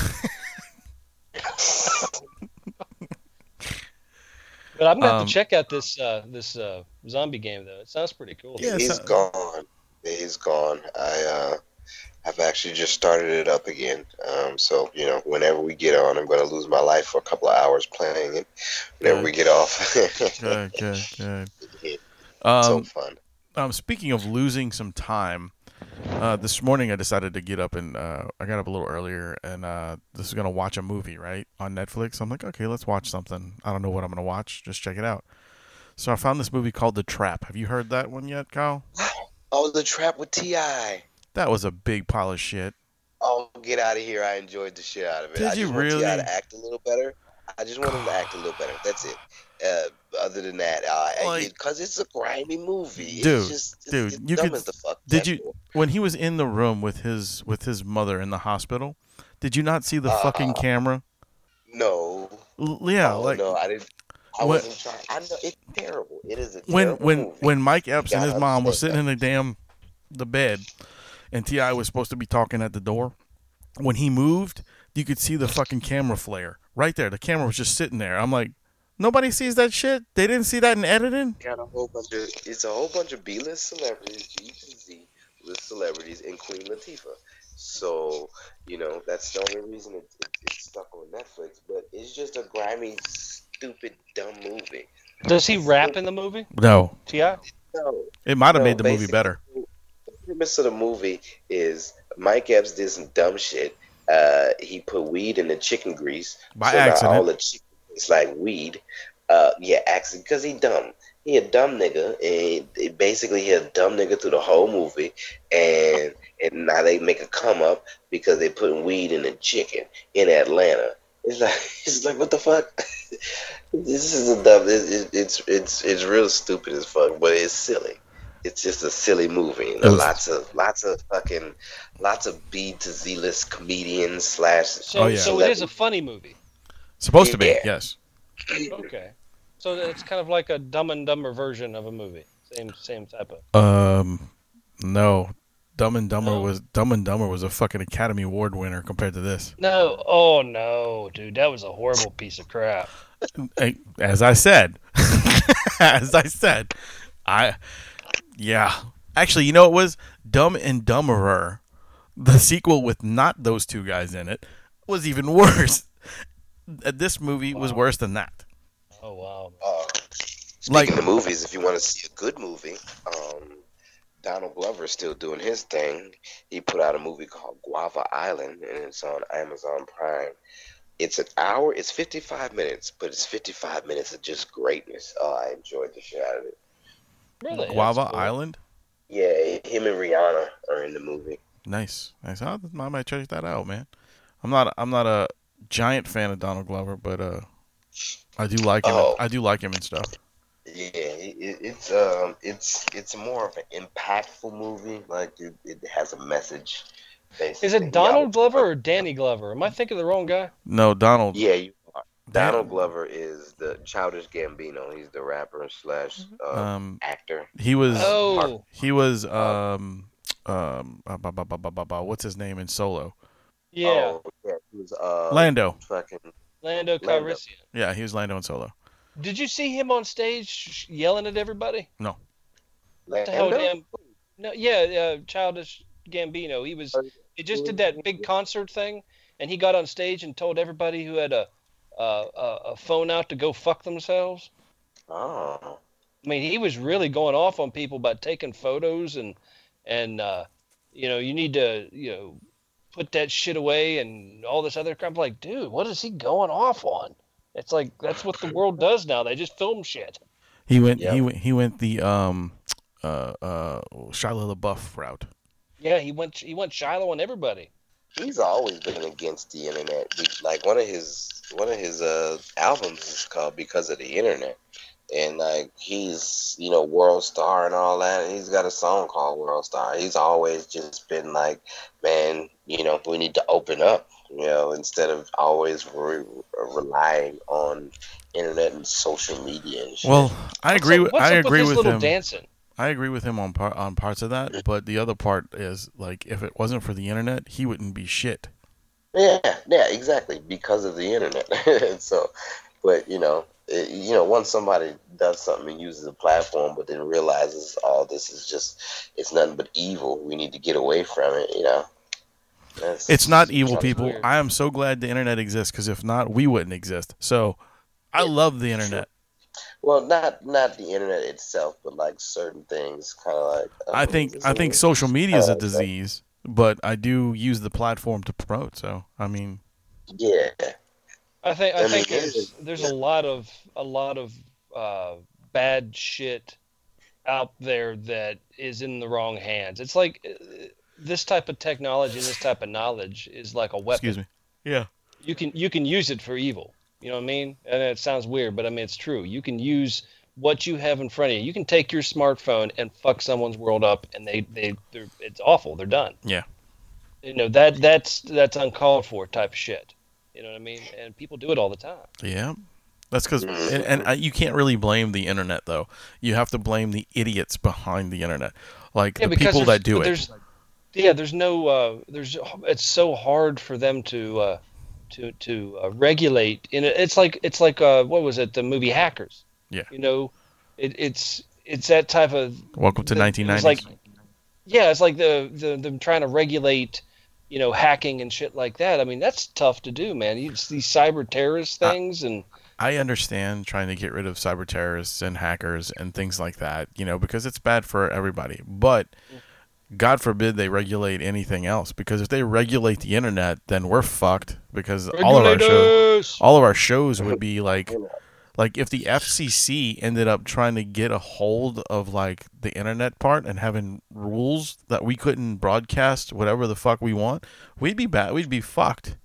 But I'm gonna have Um, to check out this uh, this uh, zombie game though. It sounds pretty cool. Yeah, He's so- gone. He's gone. I uh I've actually just started it up again. Um, so you know, whenever we get on, I'm going to lose my life for a couple of hours playing it. Whenever we get off, Good, good, good. Um, so fun. um, speaking of losing some time, uh, this morning I decided to get up and uh, I got up a little earlier and uh, this is gonna watch a movie right on Netflix. I'm like, okay, let's watch something. I don't know what I'm gonna watch. Just check it out. So I found this movie called The Trap. Have you heard that one yet, Kyle? Oh, the trap with Ti. That was a big pile of shit. Oh, get out of here! I enjoyed the shit out of it. Did I you just want really? T.I. to act a little better. I just want him to act a little better. That's it. Uh, other than that, Like- because it's a grimy movie, Dude, it's just, it's, dude, it's you dumb could- as the fuck. Did you Deadpool. when he was in the room with his with his mother in the hospital? Did you not see the fucking Uh, camera? No, L- yeah, oh, like no, I didn't. I When- wasn't trying. I know it's terrible. It is a when terrible when movie. when Mike Epps and his mom was understand sitting in the damn the bed, and T.I. was supposed to be talking at the door. When he moved, you could see the fucking camera flare right there. The camera was just sitting there. I'm like, nobody sees that shit. They didn't see that in editing. got a whole bunch of it's a whole bunch of B-list celebrities, G to Z list celebrities, and Queen Latifah. So you know that's the only reason it, it, it's stuck on Netflix. But it's just a grimy, stupid, dumb movie. Does he rap in the movie? No, T.I.? No, it might have No, made the movie better. The premise of the movie is Mike Epps did some dumb shit. Uh, he put weed in the chicken grease. By so accident. all the chicken tastes like weed. Uh, yeah, accident because he dumb. He a dumb nigga, and he, basically he a dumb nigga through the whole movie, and and now they make a come up because they putting weed in the chicken in Atlanta. It's like it's like what the fuck. this is a dumb. It, it, it's it's it's real stupid as fuck, but it's silly. It's just a silly movie. And It was- lots of lots of fucking lots of B to Z list comedians slash. So, Oh, yeah. so it is a funny movie. Supposed to be, Yeah. yes. Okay. So it's kind of like a Dumb and Dumber version of a movie. Same same type of. Um, no, Dumb and Dumber No? was Dumb and Dumber was a fucking Academy Award winner compared to this. No, oh no, dude, that was a horrible piece of crap. As I said, as I said, I yeah. Actually, you know it was Dumb and Dumberer. The sequel with not those two guys in it was even worse. Uh, This movie was worse than that. Oh wow. Uh, Like- speaking of movies, if you want to see a good movie, um, Donald Glover is still doing his thing. He put out a movie called Guava Island, and it's on Amazon Prime. It's an hour. It's fifty-five minutes, but it's fifty-five minutes of just greatness. Oh, I enjoyed the shit out of it. Really? Guava cool. Island. Yeah, him and Rihanna are in the movie. Nice, nice. I, I might check that out, man. I'm not. I'm not a giant fan of Donald Glover, but uh, I do like him. Oh. I do like him and stuff. Yeah, it, it- it's um, it's it's more of an impactful movie. Like it, it has a message. Basically. Is it Donald Glover or Danny Glover? Am I thinking of the wrong guy? No, Donald. Yeah, you are. Dan- Donald Glover is the Childish Gambino. He's the rapper slash uh, Um, actor. he was. Oh, He was. Um. Um. uh, ba- ba- ba- ba- ba- ba- What's his name in Solo? yeah, Oh, yeah, he was uh, Lando. Fucking Lando Lando. Calrissian. Yeah, he was Lando in Solo. Did you see him on stage yelling at everybody? No. What the hell, damn? No, yeah, uh, Childish Gambino. He was. He just did that big concert thing, and he got on stage and told everybody who had a uh, a, a phone out to go fuck themselves. Oh, I mean, he was really going off on people about taking photos and and uh, you know you need to you know put that shit away and all this other crap. I'm like, dude, what is he going off on? It's like that's what the world does now. They just film shit. He went. Yeah. He went. He went the um. Uh. Uh. Shia LaBeouf route. Yeah, he went he went Shiloh on everybody. he's always been against the internet. Like one of his one of his uh, albums is called "Because of the Internet," and like he's you know world star and all that. And he's got a song called "World Star." He's always just been like, man, you know, we need to open up. You know, instead of always re- relying on internet and social media and shit. Well, I What's agree. up- with what's I up agree with, with little him. dancing. I agree with him on par- on parts of that, but the other part is like if it wasn't for the internet, he wouldn't be shit. Yeah, yeah, exactly. Because of the internet. so, but you know, it, you know, once somebody does something and uses a platform, but then realizes all this is just it's nothing but evil. We need to get away from it. You know, That's- It's not evil, sounds people. weird. I am so glad the internet exists because if not, we wouldn't exist. So, I love the internet. Well, not not the internet itself, but like certain things, kind of like. uh, I think I think social media is a disease, but I do use the platform to promote. So, I mean, Yeah, I think I, I mean, think it there's is- there's a lot of a lot of uh, bad shit out there that is in the wrong hands. It's like uh, this type of technology and this type of knowledge is like a weapon. excuse me. Yeah. You can you can use it for evil. You know what I mean? And it sounds weird, but I mean it's true. You can use what you have in front of you. You can take your smartphone and fuck someone's world up, and they they they're, it's awful. They're done. Yeah. You know that that's that's uncalled for type of shit. You know what I mean? And people do it all the time. Yeah. That's because, mm-hmm. and, and I, you can't really blame the internet though. You have to blame the idiots behind the internet, like Yeah, the people that do it. There's, yeah, there's no, uh, there's, it's so hard for them to, uh, to, to uh, regulate. In it's like, it's like, uh, what was it? The movie Hackers. Yeah. You know, it, it's, it's that type of. Welcome to 1990s. It's like, yeah, it's like the, the them trying to regulate, you know, hacking and shit like that. I mean, that's tough to do, man. You see these cyber terrorist things and. I understand trying to get rid of cyber terrorists and hackers and things like that, you know, because it's bad for everybody. But God forbid they regulate anything else, because if they regulate the internet, then we're fucked. Because all of our shows, all of our shows would be like, like if the FCC ended up trying to get a hold of like the internet part and having rules that we couldn't broadcast whatever the fuck we want, we'd be bad. We'd be fucked.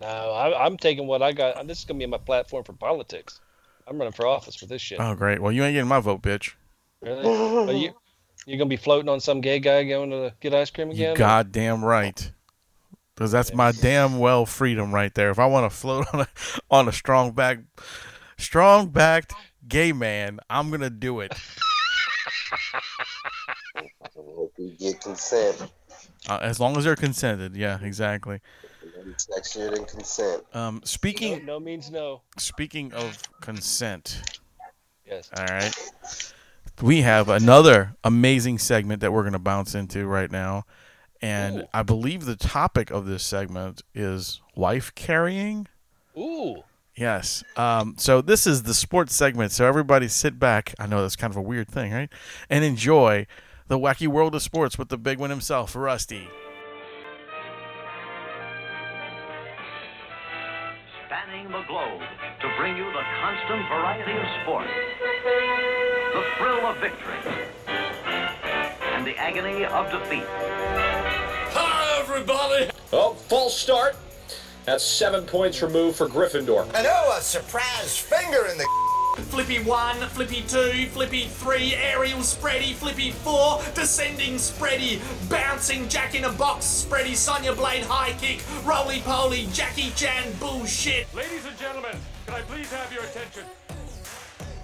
No, I, I'm taking what I got. This is gonna be my platform for politics. I'm running for office with this shit. Oh great. Well, you ain't getting my vote, bitch. Really? You you gonna be floating on some gay guy going to get ice cream again? You goddamn right. Because that's my damn well freedom right there. If I want to float on a on a strong back, strong backed gay man, I'm gonna do it. Hope you get consent. Uh, as long as they're consented. Yeah, exactly. Section and consent. Um, speaking No, no means no. speaking of consent, Yes. all right, we have another amazing segment that we're gonna bounce into right now, and I believe the topic of this segment is wife carrying. Ooh. Yes. Um, so this is the sports segment. So everybody sit back. I know that's kind of a weird thing, right? And enjoy the wacky world of sports with the big one himself, Rusty. spanning the globe to bring you the constant variety of sport, the thrill of victory, and the agony of defeat. Hi, everybody! Oh, false start. That's seven points removed for Gryffindor. And oh, a surprise finger in the. Flippy 1, Flippy 2, Flippy 3, aerial spready, Flippy 4, descending spready, bouncing Jack in a box spready, Sonya Blade high kick, roly poly, Jackie Chan bullshit. Ladies and gentlemen, can I please have your attention?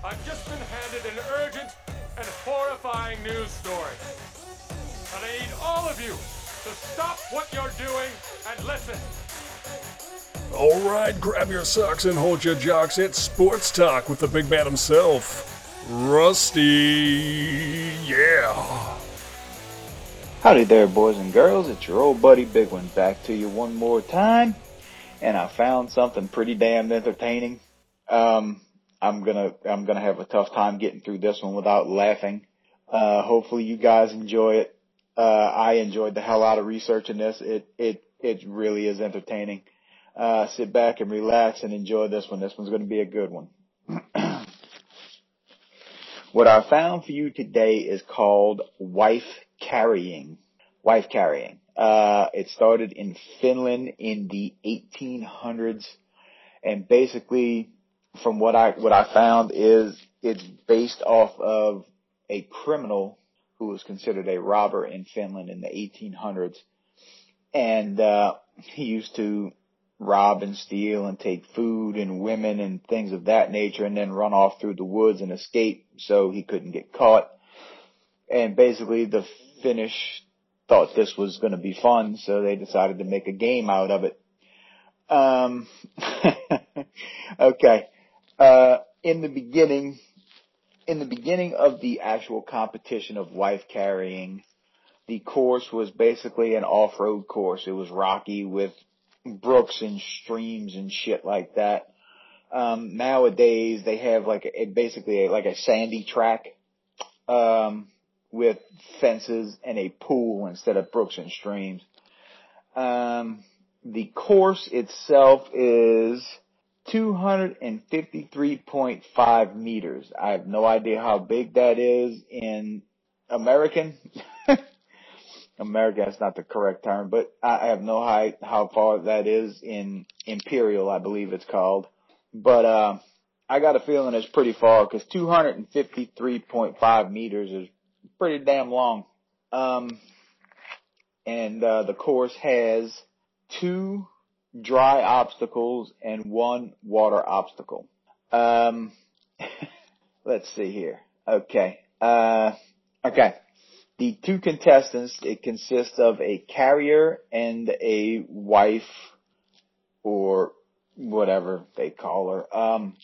I've just been handed an urgent and horrifying news story. And I need all of you to stop what you're doing and listen. All right, grab your socks and hold your jocks. It's sports talk with the big man himself, Rusty. Yeah. Howdy there, boys and girls. It's your old buddy Big One back to you one more time. And I found something pretty damn entertaining. Um, I'm gonna, I'm gonna have a tough time getting through this one without laughing. Uh, hopefully you guys enjoy it. Uh, I enjoyed the hell out of researching this. It, it, it really is entertaining. Uh, sit back and relax and enjoy this one. This one's gonna be a good one. What I found for you today is called wife carrying. Wife carrying. Uh, it started in Finland in the 1800s, and basically, from what I what I found is it's based off of a criminal who was considered a robber in Finland in the 1800s, and uh, he used to rob and steal and take food and women and things of that nature and then run off through the woods and escape so he couldn't get caught. And basically the Finnish thought this was going to be fun, so they decided to make a game out of it. Um, okay. Uh, in the beginning, in the beginning of the actual competition of wife carrying, the course was basically an off-road course. It was rocky with brooks and streams and shit like that. Um, nowadays they have like a, basically a, like a sandy track, um, with fences and a pool instead of brooks and streams. Um, the course itself is 253.5 meters. I have no idea how big that is in American. American is not the correct term, but I have no height how far that is in imperial, I believe it's called. but uh, I got a feeling it's pretty far because 253.5 meters is pretty damn long. Um, and uh, the course has two dry obstacles and one water obstacle. Um, let's see here. Okay. Uh, okay. The two contestants, it consists of a carrier and a wife or whatever they call her. Um,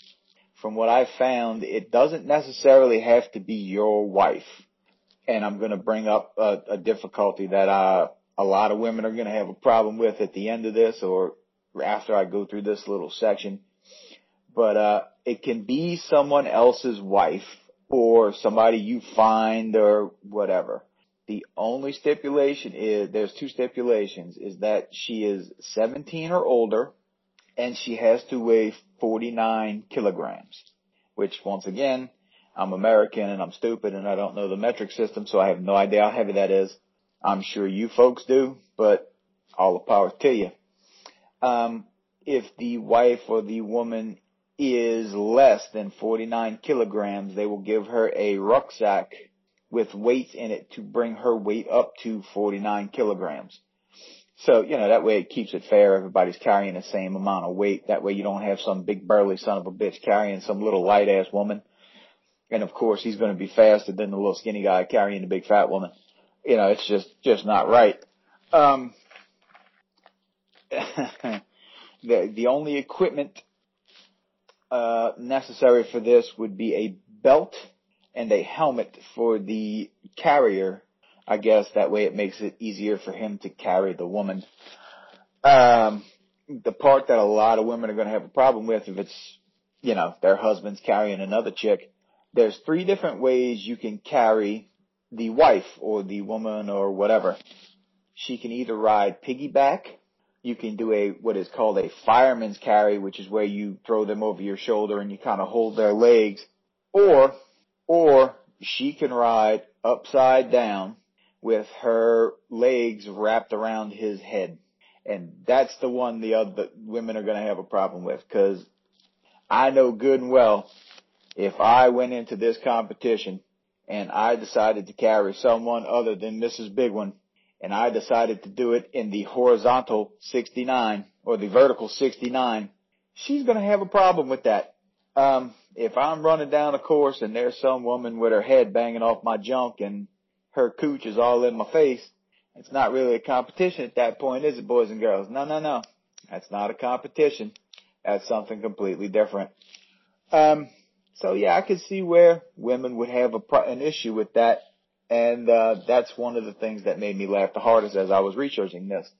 from what I found, it doesn't necessarily have to be your wife. And I'm going to bring up a, a difficulty that uh, a lot of women are going to have a problem with at the end of this or after I go through this little section. But uh, it can be someone else's wife or somebody you find or whatever. The only stipulation is, there's two stipulations, is that she is 17 or older and she has to weigh 49 kilograms, which once again, I'm American and I'm stupid and I don't know the metric system, so I have no idea how heavy that is. I'm sure you folks do, but all the power to you. Um, if the wife or the woman is less than 49 kilograms, they will give her a rucksack with weights in it to bring her weight up to 49 kilograms. So, you know, that way it keeps it fair. Everybody's carrying the same amount of weight. That way you don't have some big burly son of a bitch carrying some little light ass woman. And of course he's going to be faster than the little skinny guy carrying the big fat woman. You know, it's just, just not right. Um, the, the only equipment uh, necessary for this would be a belt and a helmet for the carrier. I guess that way it makes it easier for him to carry the woman. Um, the part that a lot of women are going to have a problem with if it's, you know, their husband's carrying another chick. There's three different ways you can carry the wife or the woman or whatever. She can either ride piggyback, you can do a what is called a fireman's carry, which is where you throw them over your shoulder and you kind of hold their legs, or or she can ride upside down with her legs wrapped around his head. And that's the one the other women are going to have a problem with because I know good and well if I went into this competition and I decided to carry someone other than Mrs. Big One and I decided to do it in the horizontal 69 or the vertical 69, she's going to have a problem with that. Um, if I'm running down a course and there's some woman with her head banging off my junk and her cooch is all in my face, it's not really a competition at that point, is it, boys and girls? No, no, no. That's not a competition. That's something completely different. Um, so yeah, I could see where women would have a, an issue with that and uh, that's one of the things that made me laugh the hardest as I was researching this.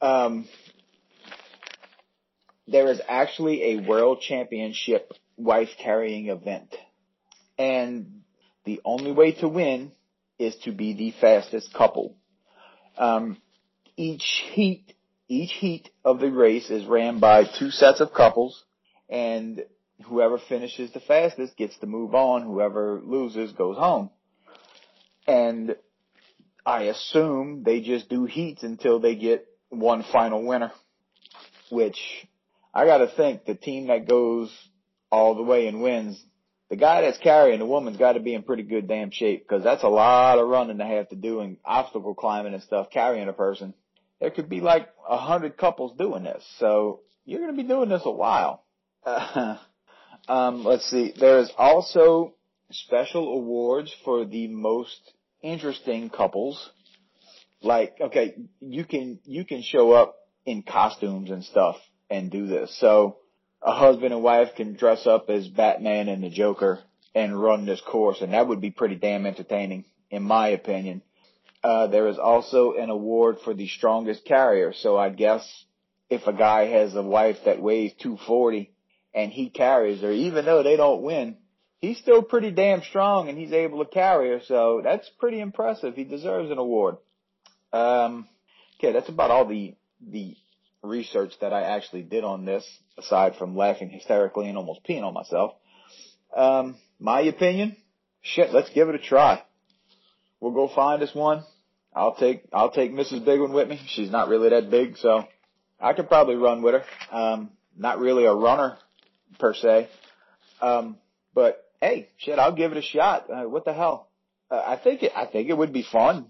Um, there is actually a world championship wife carrying event, and the only way to win is to be the fastest couple. Um, each heat, each heat of the race is ran by two sets of couples, and whoever finishes the fastest gets to move on. Whoever loses goes home. And I assume they just do heats until they get one final winner, which I gotta think the team that goes all the way and wins, the guy that's carrying the woman's gotta be in pretty good damn shape because that's a lot of running to have to do and obstacle climbing and stuff carrying a person. There could be like a hundred couples doing this, so you're gonna be doing this a while. Uh, um, let's see. There's also special awards for the most interesting couples. Like, okay, you can, you can show up in costumes and stuff and do this. So a husband and wife can dress up as Batman and the Joker and run this course and that would be pretty damn entertaining in my opinion. Uh, there is also an award for the strongest carrier. So I guess if a guy has a wife that weighs 240 and he carries her, even though they don't win, he's still pretty damn strong and he's able to carry her, so that's pretty impressive. He deserves an award. Um, okay, that's about all the the research that I actually did on this, aside from laughing hysterically and almost peeing on myself. Um, my opinion, shit, let's give it a try. We'll go find us one. I'll take I'll take Mrs. Big One with me. She's not really that big, so I could probably run with her. Um, not really a runner per se. Um, but hey, shit, I'll give it a shot. Uh, what the hell? Uh, I think it. I think it would be fun.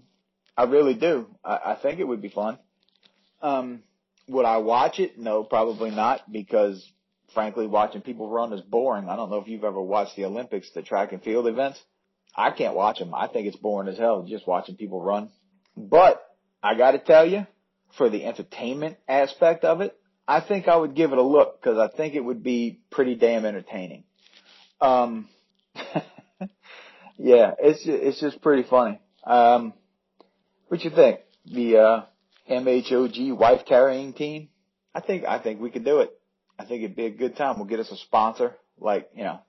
I really do. I, I think it would be fun. Um, would I watch it? No, probably not because frankly, watching people run is boring. I don't know if you've ever watched the Olympics, the track and field events. I can't watch them. I think it's boring as hell just watching people run. But I got to tell you, for the entertainment aspect of it, I think I would give it a look because I think it would be pretty damn entertaining. Um, yeah, it's it's just pretty funny. Um, what you think? The uh, MHOG wife carrying team? I think I think we could do it. I think it'd be a good time. We'll get us a sponsor, like you know,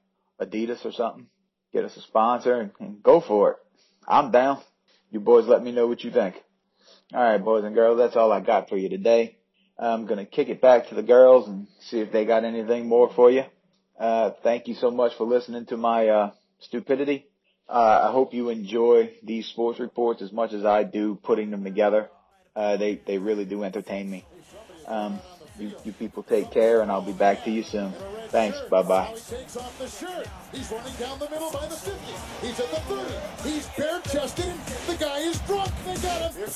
Adidas or something. Get us a sponsor and, and go for it. I'm down. You boys, let me know what you think. All right, boys and girls, that's all I got for you today. I'm gonna kick it back to the girls and see if they got anything more for you. Uh, thank you so much for listening to my uh, stupidity. Uh, I hope you enjoy these sports reports as much as I do putting them together. Uh, they they really do entertain me. Um, you, you people take care, and I'll be back to you soon. Thanks. Bye bye. Takes off the shirt. He's running down the middle by the 50. He's at the 30. He's bare chested. The guy is drunk. They got him.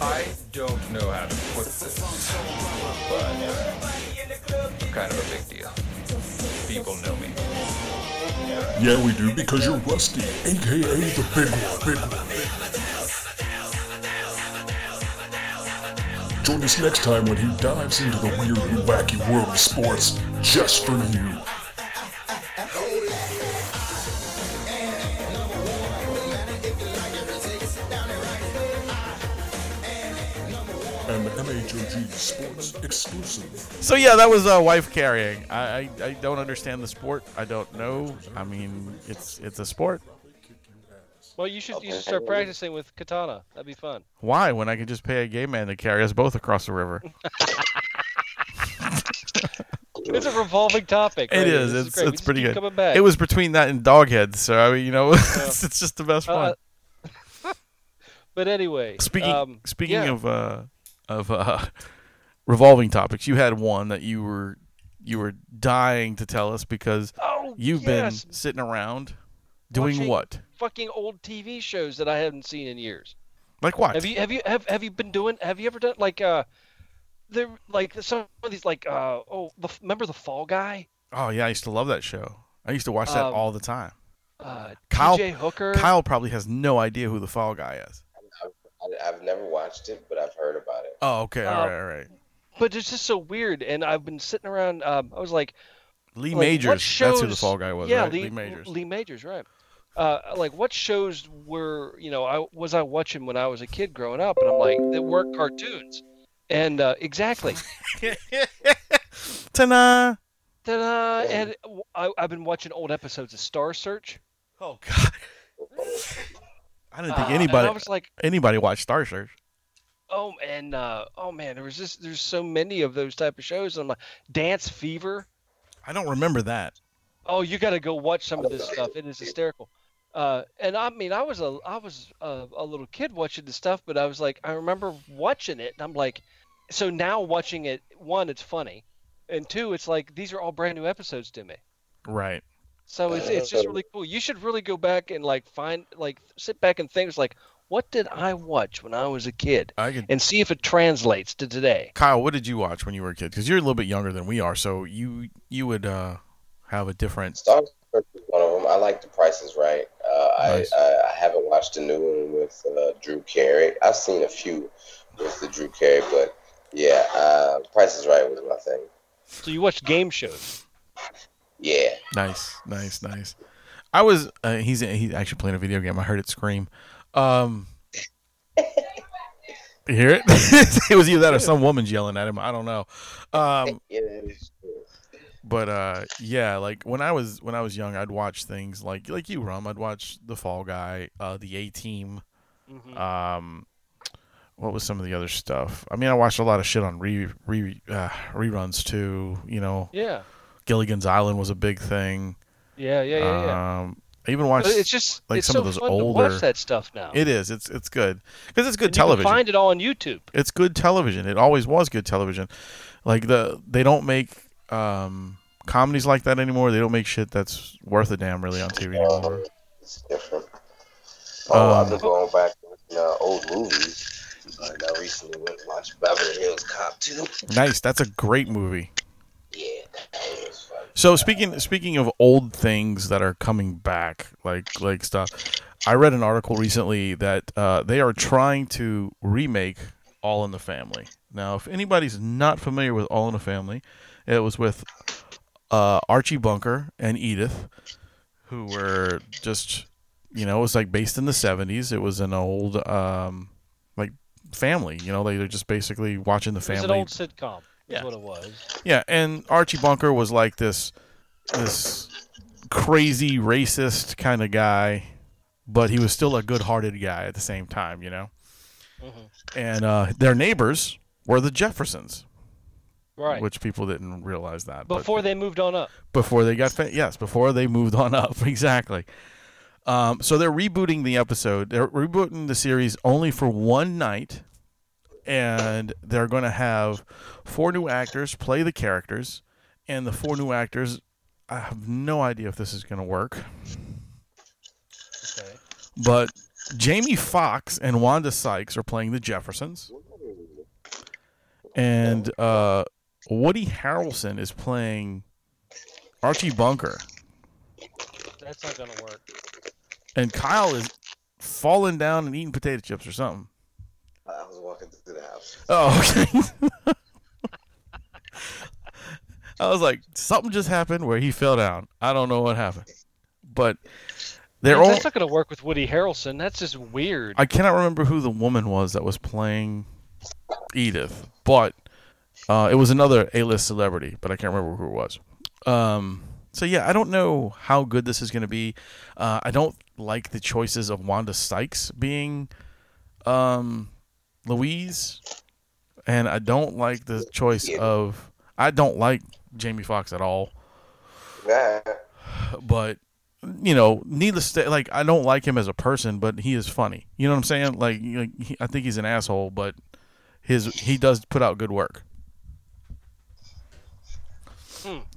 I don't know how to put this, but Kind of a big deal. People know me. Yeah, we do because you're Rusty, aka the big one. Big one. Join us next time when he dives into the weird and wacky world of sports just for you. And the MHOG Sports exclusive. So yeah, that was uh, wife carrying. I, I I don't understand the sport. I don't know. I mean, it's it's a sport. Well, you should you should start practicing with katana. That'd be fun. Why? When I could just pay a gay man to carry us both across the river. It's a revolving topic. It right? is. This It's great. We it's pretty good. Coming back. It was between that and Doghead, so I mean, you know, it's, it's just the best Uh, one. But anyway, Speaking um, speaking yeah. of uh, of uh, revolving topics, you had one that you were you were dying to tell us because you've Oh, yes. been sitting around doing Watching what? Fucking old TV shows that I haven't seen in years. Like what? Have you have you have have you been doing? Have you ever done like uh, there like some of these like uh oh the, remember the Fall Guy? Oh yeah, I used to love that show. I used to watch that Um, all the time. Uh, Kyle TJ Hooker. Kyle probably has no idea who the Fall Guy is. I, I've never watched it, but I've heard about it. Oh, okay, all Uh, right, all right. But it's just so weird, and I've been sitting around. Um, I was like, Lee like, what Majors, that's who the Fall Guy was, Yeah, right? Lee, Lee Majors. Lee Majors, right? Uh, like what shows were you know I was I watching when I was a kid growing up, and I'm like that weren't cartoons, and uh, exactly. Ta-da! Ta-da! And I, I've been watching old episodes of Star Search. Oh God! I didn't think Uh, anybody I was like, anybody watched Star Search. oh, and uh, oh man, there was just there's so many of those type of shows. And I'm like, Dance Fever. I don't remember that. Oh, you got to go watch some of this stuff. It is hysterical. Uh, and I mean, I was a I was a, a little kid watching this stuff, but I was like, I remember watching it, and I'm like, so now watching it, one, it's funny, and two, it's like these are all brand new episodes to me. Right. So it's it's just really cool. You should really go back and like find like sit back and think it's like, what did I watch when I was a kid, I could. and see if it translates to today. Kyle, what did you watch when you were a kid? Because you're a little bit younger than we are, so you you would uh, have a different. Star Trek is one of them. I like The Price is Right. Uh, Nice. I, I I haven't watched the new one with uh, Drew Carey. I've seen a few with the Drew Carey, but yeah, uh, Price is Right was my thing. So you watch game shows. Yeah. Nice, nice, nice. I was. Uh, he's he's actually playing a video game. I heard it scream. Um, you hear it? it was either that or some woman's yelling at him. I don't know. Um, Yeah, it is true. but uh, yeah, like when I was when I was young, I'd watch things like like you, Rum. I'd watch The Fall Guy, uh, The A Team. Mm-hmm. Um, what was some of the other stuff? I mean, I watched a lot of shit on re, re uh, reruns too. You know, Yeah. Gilligan's Island was a big thing. Yeah, yeah, yeah, yeah. Um, I even watched. But it's just like it's some so of those fun older. to watch that stuff now. It is. It's it's good because it's good And you can television. find it all on YouTube. It's good television. It always was good television. Like the they don't make um, comedies like that anymore. They don't make shit that's worth a damn really on TV anymore. It's different. Oh, I've Um, been going back to uh, old movies. Like I recently went and watched Beverly Hills Cop 2. Nice. That's a great movie. Yeah, that was fun. So speaking speaking of old things that are coming back, like like stuff, I read an article recently that uh, they are trying to remake All in the Family. Now, if anybody's not familiar with All in the Family, it was with uh, Archie Bunker and Edith, who were just you know it was like based in the seventies. It was an old um, like family. You know, they were just basically watching the family. an old sitcom. Is what it was. Yeah, and Archie Bunker was like this this crazy racist kind of guy, but he was still a good-hearted guy at the same time, you know. Mm-hmm. And uh, their neighbors were the Jeffersons, Right. which people didn't realize that. Before they moved on up. before they got fa- yes before they moved on up exactly um, so they're rebooting the episode they're rebooting the series only for one night and they're going to have four new actors play the characters and the four new actors i have no idea if this is going to work Okay. but jamie Foxx and wanda sykes are playing the jeffersons and uh, woody harrelson is playing archie bunker That's not gonna work. and Kyle is falling down and eating potato chips or something. I was walking through the house. Oh, okay. I was like, something just happened where he fell down. I don't know what happened, but they're all. That's not gonna work with Woody Harrelson. That's just weird. I cannot remember who the woman was that was playing Edith, but uh, it was another A-list celebrity, but I can't remember who it was. Um, so yeah, I don't know how good this is going to be. Uh, I don't like the choices of Wanda Sykes being um, Louise, and I don't like the choice of. I don't like Jamie Foxx at all. Yeah. But you know, needless to like, I don't like him as a person, but he is funny. You know what I'm saying? Like, like he, I think he's an asshole, but his he does put out good work.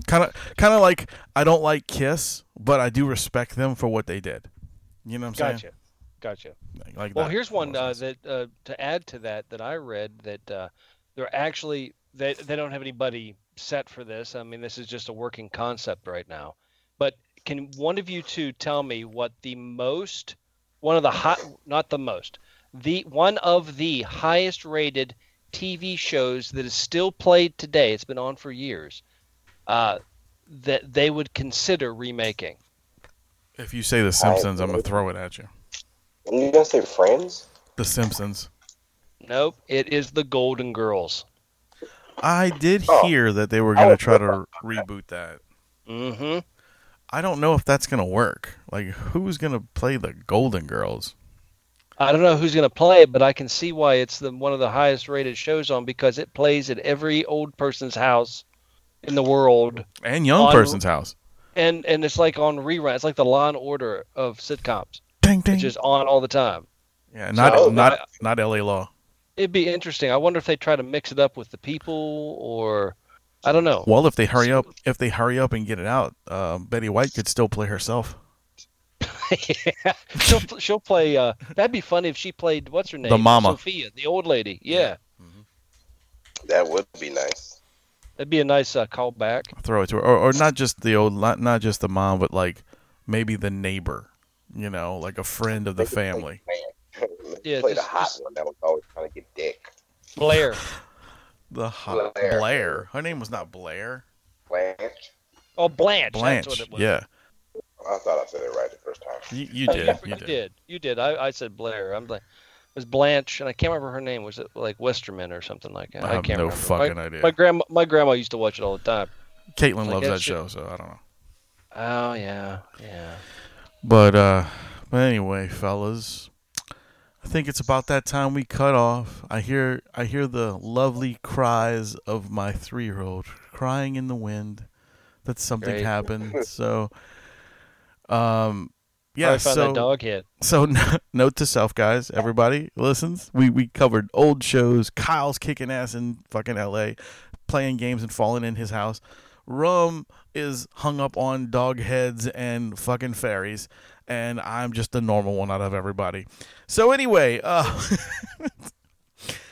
Kind of, kind of like I don't like Kiss, but I do respect them for what they did. You know what I'm Gotcha. saying? Gotcha. Like, like well, that. here's one uh, that uh, to add to that that I read that uh, they're actually they they don't have anybody set for this. I mean, this is just a working concept right now. But can one of you two tell me what the most one of the hot not the most the one of the highest rated TV shows that is still played today? It's been on for years. Uh, that they would consider remaking. If you say The Simpsons, I'm gonna throw it at you. You gonna say Friends? The Simpsons. Nope, it is the Golden Girls. I did Oh. hear that they were gonna try to reboot that. Mm-hmm. I don't know if that's gonna work. Like, who's gonna play the Golden Girls? I don't know who's going to play it, but I can see why it's the one of the highest rated shows on because it plays at every old person's house in the world And young On- person's house. and and it's like on rerun. It's like the Law and Order of sitcoms. Ding ding. It's just on all the time. Yeah, not So, not I- not L.A. Law. It'd be interesting. I wonder if they try to mix it up with the people or I don't know. Well, if they hurry up, if they hurry up and get it out, uh, Betty White could still play herself. yeah. She'll she'll play uh that'd be funny if she played what's her name? the mama. Sophia, the old lady. Yeah. That would be nice. That'd be a nice uh, callback. Throw it to her, or, or not just the old, not not just the mom, but like maybe the neighbor. You know, like a friend of the family. Yeah, Play the just- hot just- one that was always trying to get dick. Blair. The hot Blair. Blair. Her name was not Blair. Blanche. Oh, Blanche. Blanche. That's what it was. Yeah, I thought I said it right the first time. you, you Oh, did. You, You did. did. You did. I, I said Blair. I'm like, it was Blanche, and I can't remember her name. Was it like Westerman or something like that? I have can't no remember. fucking my, idea. My grandma, my grandma used to watch it all the time. Caitlin Like, loves that that shit- show, so I don't know. Oh yeah, yeah. But uh but anyway, fellas, I think it's about that time we cut off. I hear I hear the lovely cries of my 3-year-old crying in the wind that something Great. happened. so um yeah, found so that dog hit. so note to self, guys, everybody listens. We we covered old shows. Kyle's kicking ass in fucking L.A., playing games and falling in his house. Rum is hung up on dog heads and fucking ferries, and I'm just the normal one out of everybody. So anyway, uh,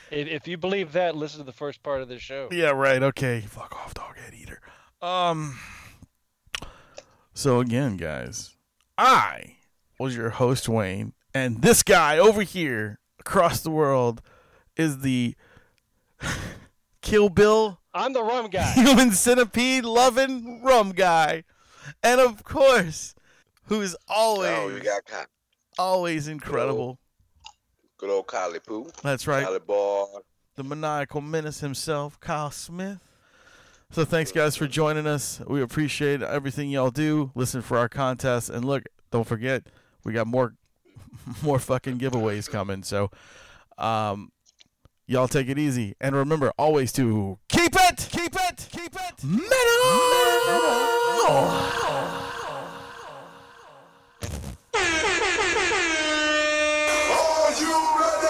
If, if you believe that, listen to the first part of the show. yeah, right, okay, fuck off, dog head eater. Um, so again, guys, I was your host Wayne, and this guy over here across the world is the Kill Bill I'm the rum guy. human centipede loving rum guy, and of course, who's always Oh, you got Ky- always incredible. good old Kylie Poo. That's right. Kylie Boy. the maniacal menace himself, Kyle Smith. So thanks guys for joining us. We appreciate everything y'all do. Listen for our contests and look, don't forget we got more more fucking giveaways coming. So um y'all take it easy and remember always to keep it, keep it, keep it Metal! You ready?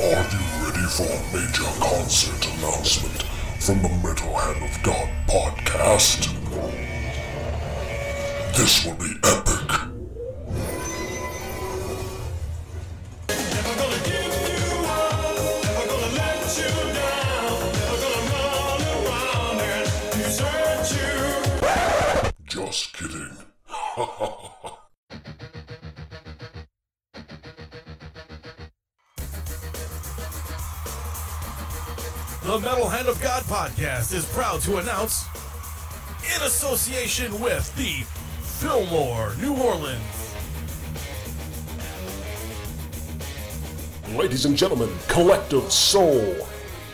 Are you ready for a major concert announcement from the Metal Hand of God podcast? This will be epic. Just kidding. The Metal Hand of God podcast is proud to announce, in association with the Fillmore New Orleans Ladies and gentlemen, Collective Soul,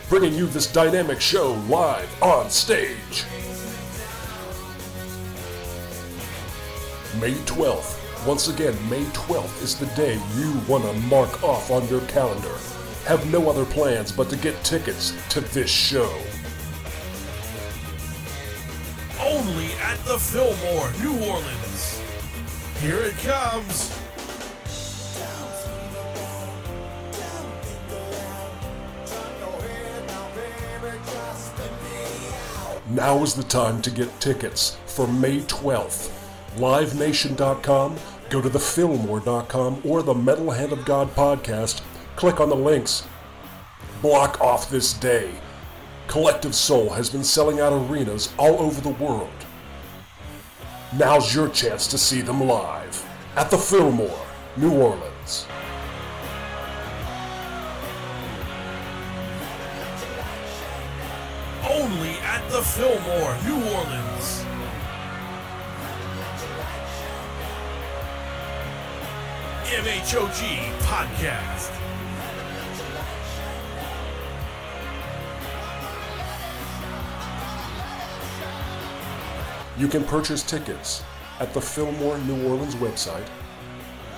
bringing you this dynamic show live on stage. May 12th. Once again, May 12th is the day you want to mark off on your calendar. Have no other plans but to get tickets to this show. only at the Fillmore New Orleans. Here it comes. Now is the time to get tickets for May 12th. LiveNation.com, go to thefillmore.com or the Metal Hand of God podcast. Click on the links. Block off this day. Collective Soul has been selling out arenas all over the world. Now's your chance to see them live at the Fillmore, New Orleans. Only at the Fillmore New Orleans. MHOG Podcast. You can purchase tickets at the Fillmore New Orleans website,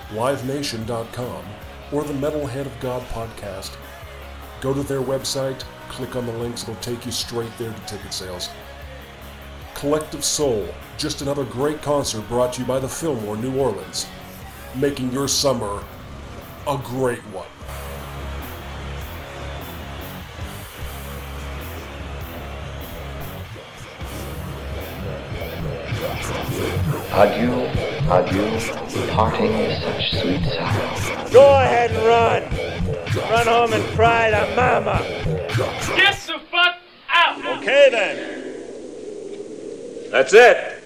livenation.com, or the Metal Hand of God podcast. Go to their website, click on the links, it'll take you straight there to ticket sales. Collective Soul, just another great concert brought to you by the Fillmore New Orleans, making your summer a great one. Adieu, adieu, parting with such sweet sorrow. Go ahead and run. Run home and cry to mama. Get the fuck out. Okay then. That's it.